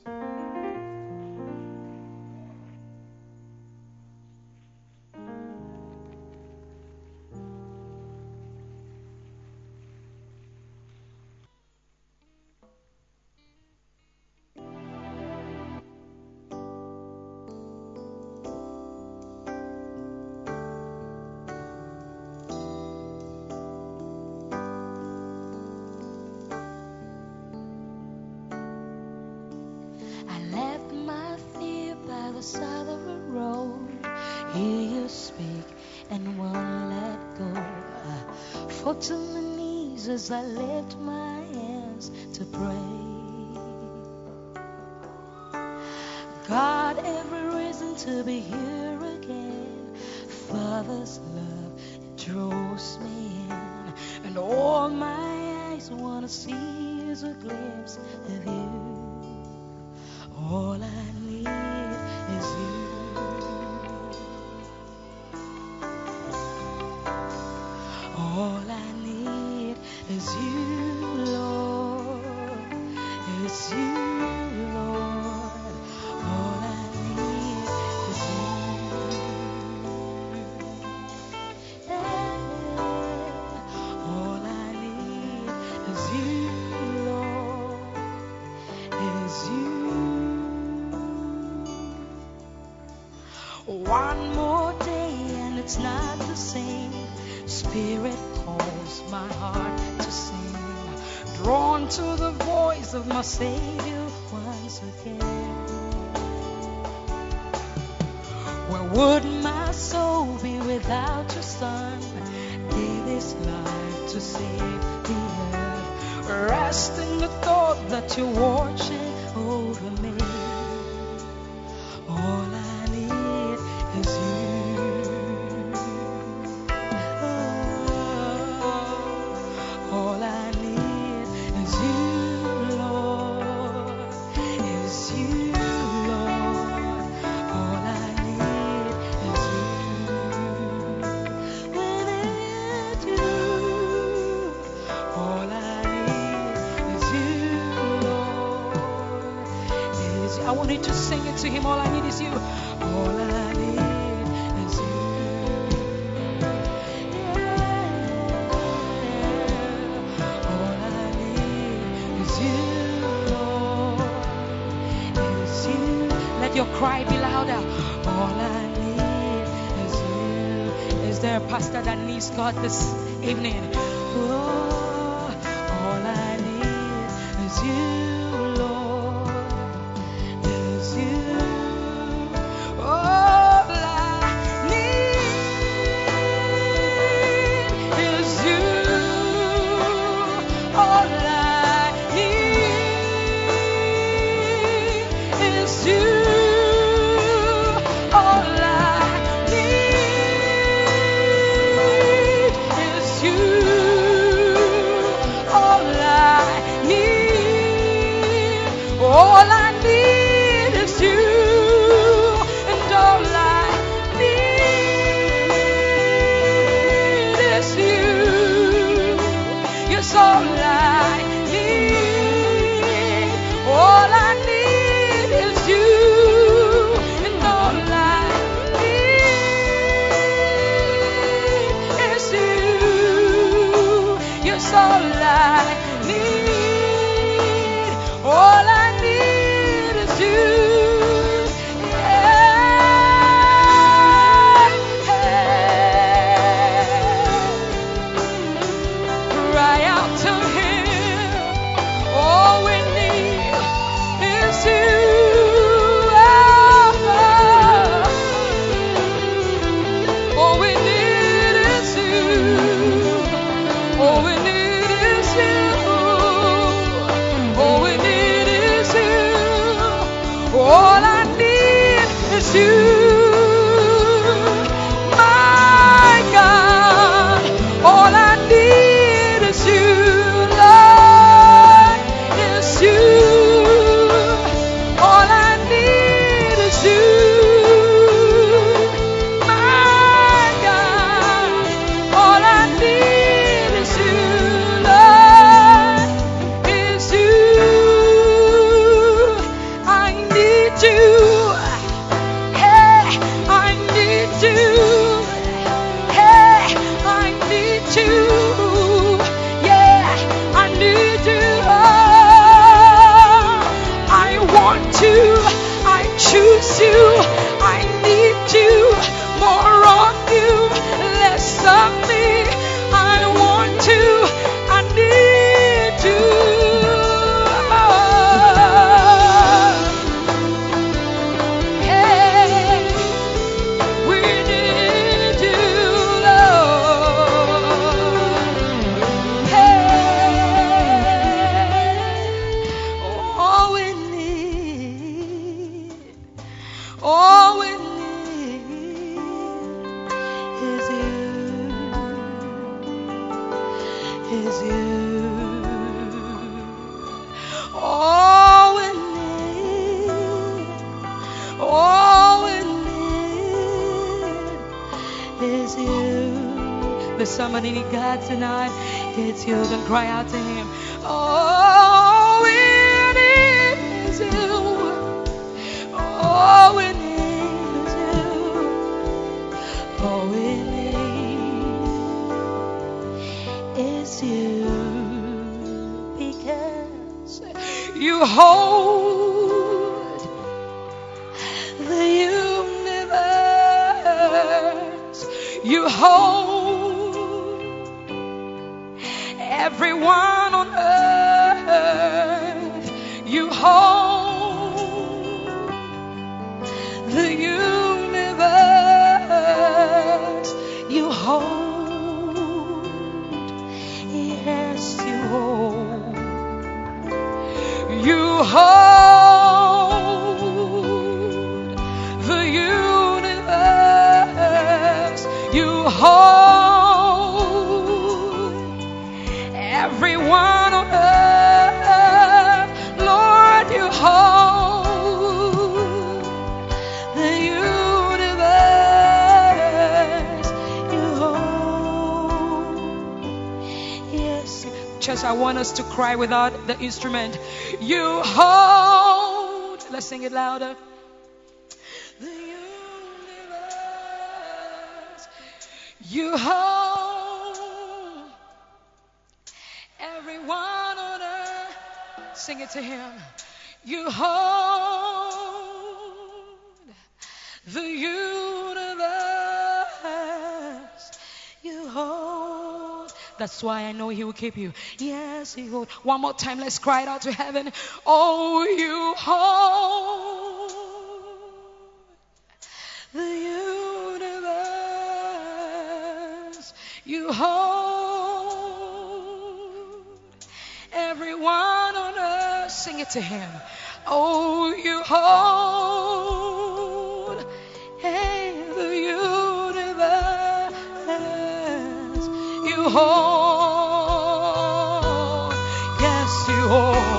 As I lift my hands to pray. God, every reason to be here again. Father's love draws me in, and all my eyes want to see is a glimpse of you. All I need is you. All I is you, Lord. Is you, Lord. All I need is you. Yeah. All I need is you, Lord. Is you. One more day it's not the same. Spirit calls my heart to sing, drawn to the voice of my Savior once again. Where would my soul be without your Son? Gave his life to save the earth. Rest in the thought that you're watching. God this evening. All we need is you, is you. All we need, all we need is you. There's somebody need God tonight. It's you. Then cry out to Him. All we need is you. Without the instrument. You hold. Let's sing it louder. That's why I know He will keep you. Yes, He will. One more time, let's cry it out to heaven. Oh, you hold the universe. You hold everyone on earth. Sing it to Him. Oh, you hold hey, the universe. You hold. oh.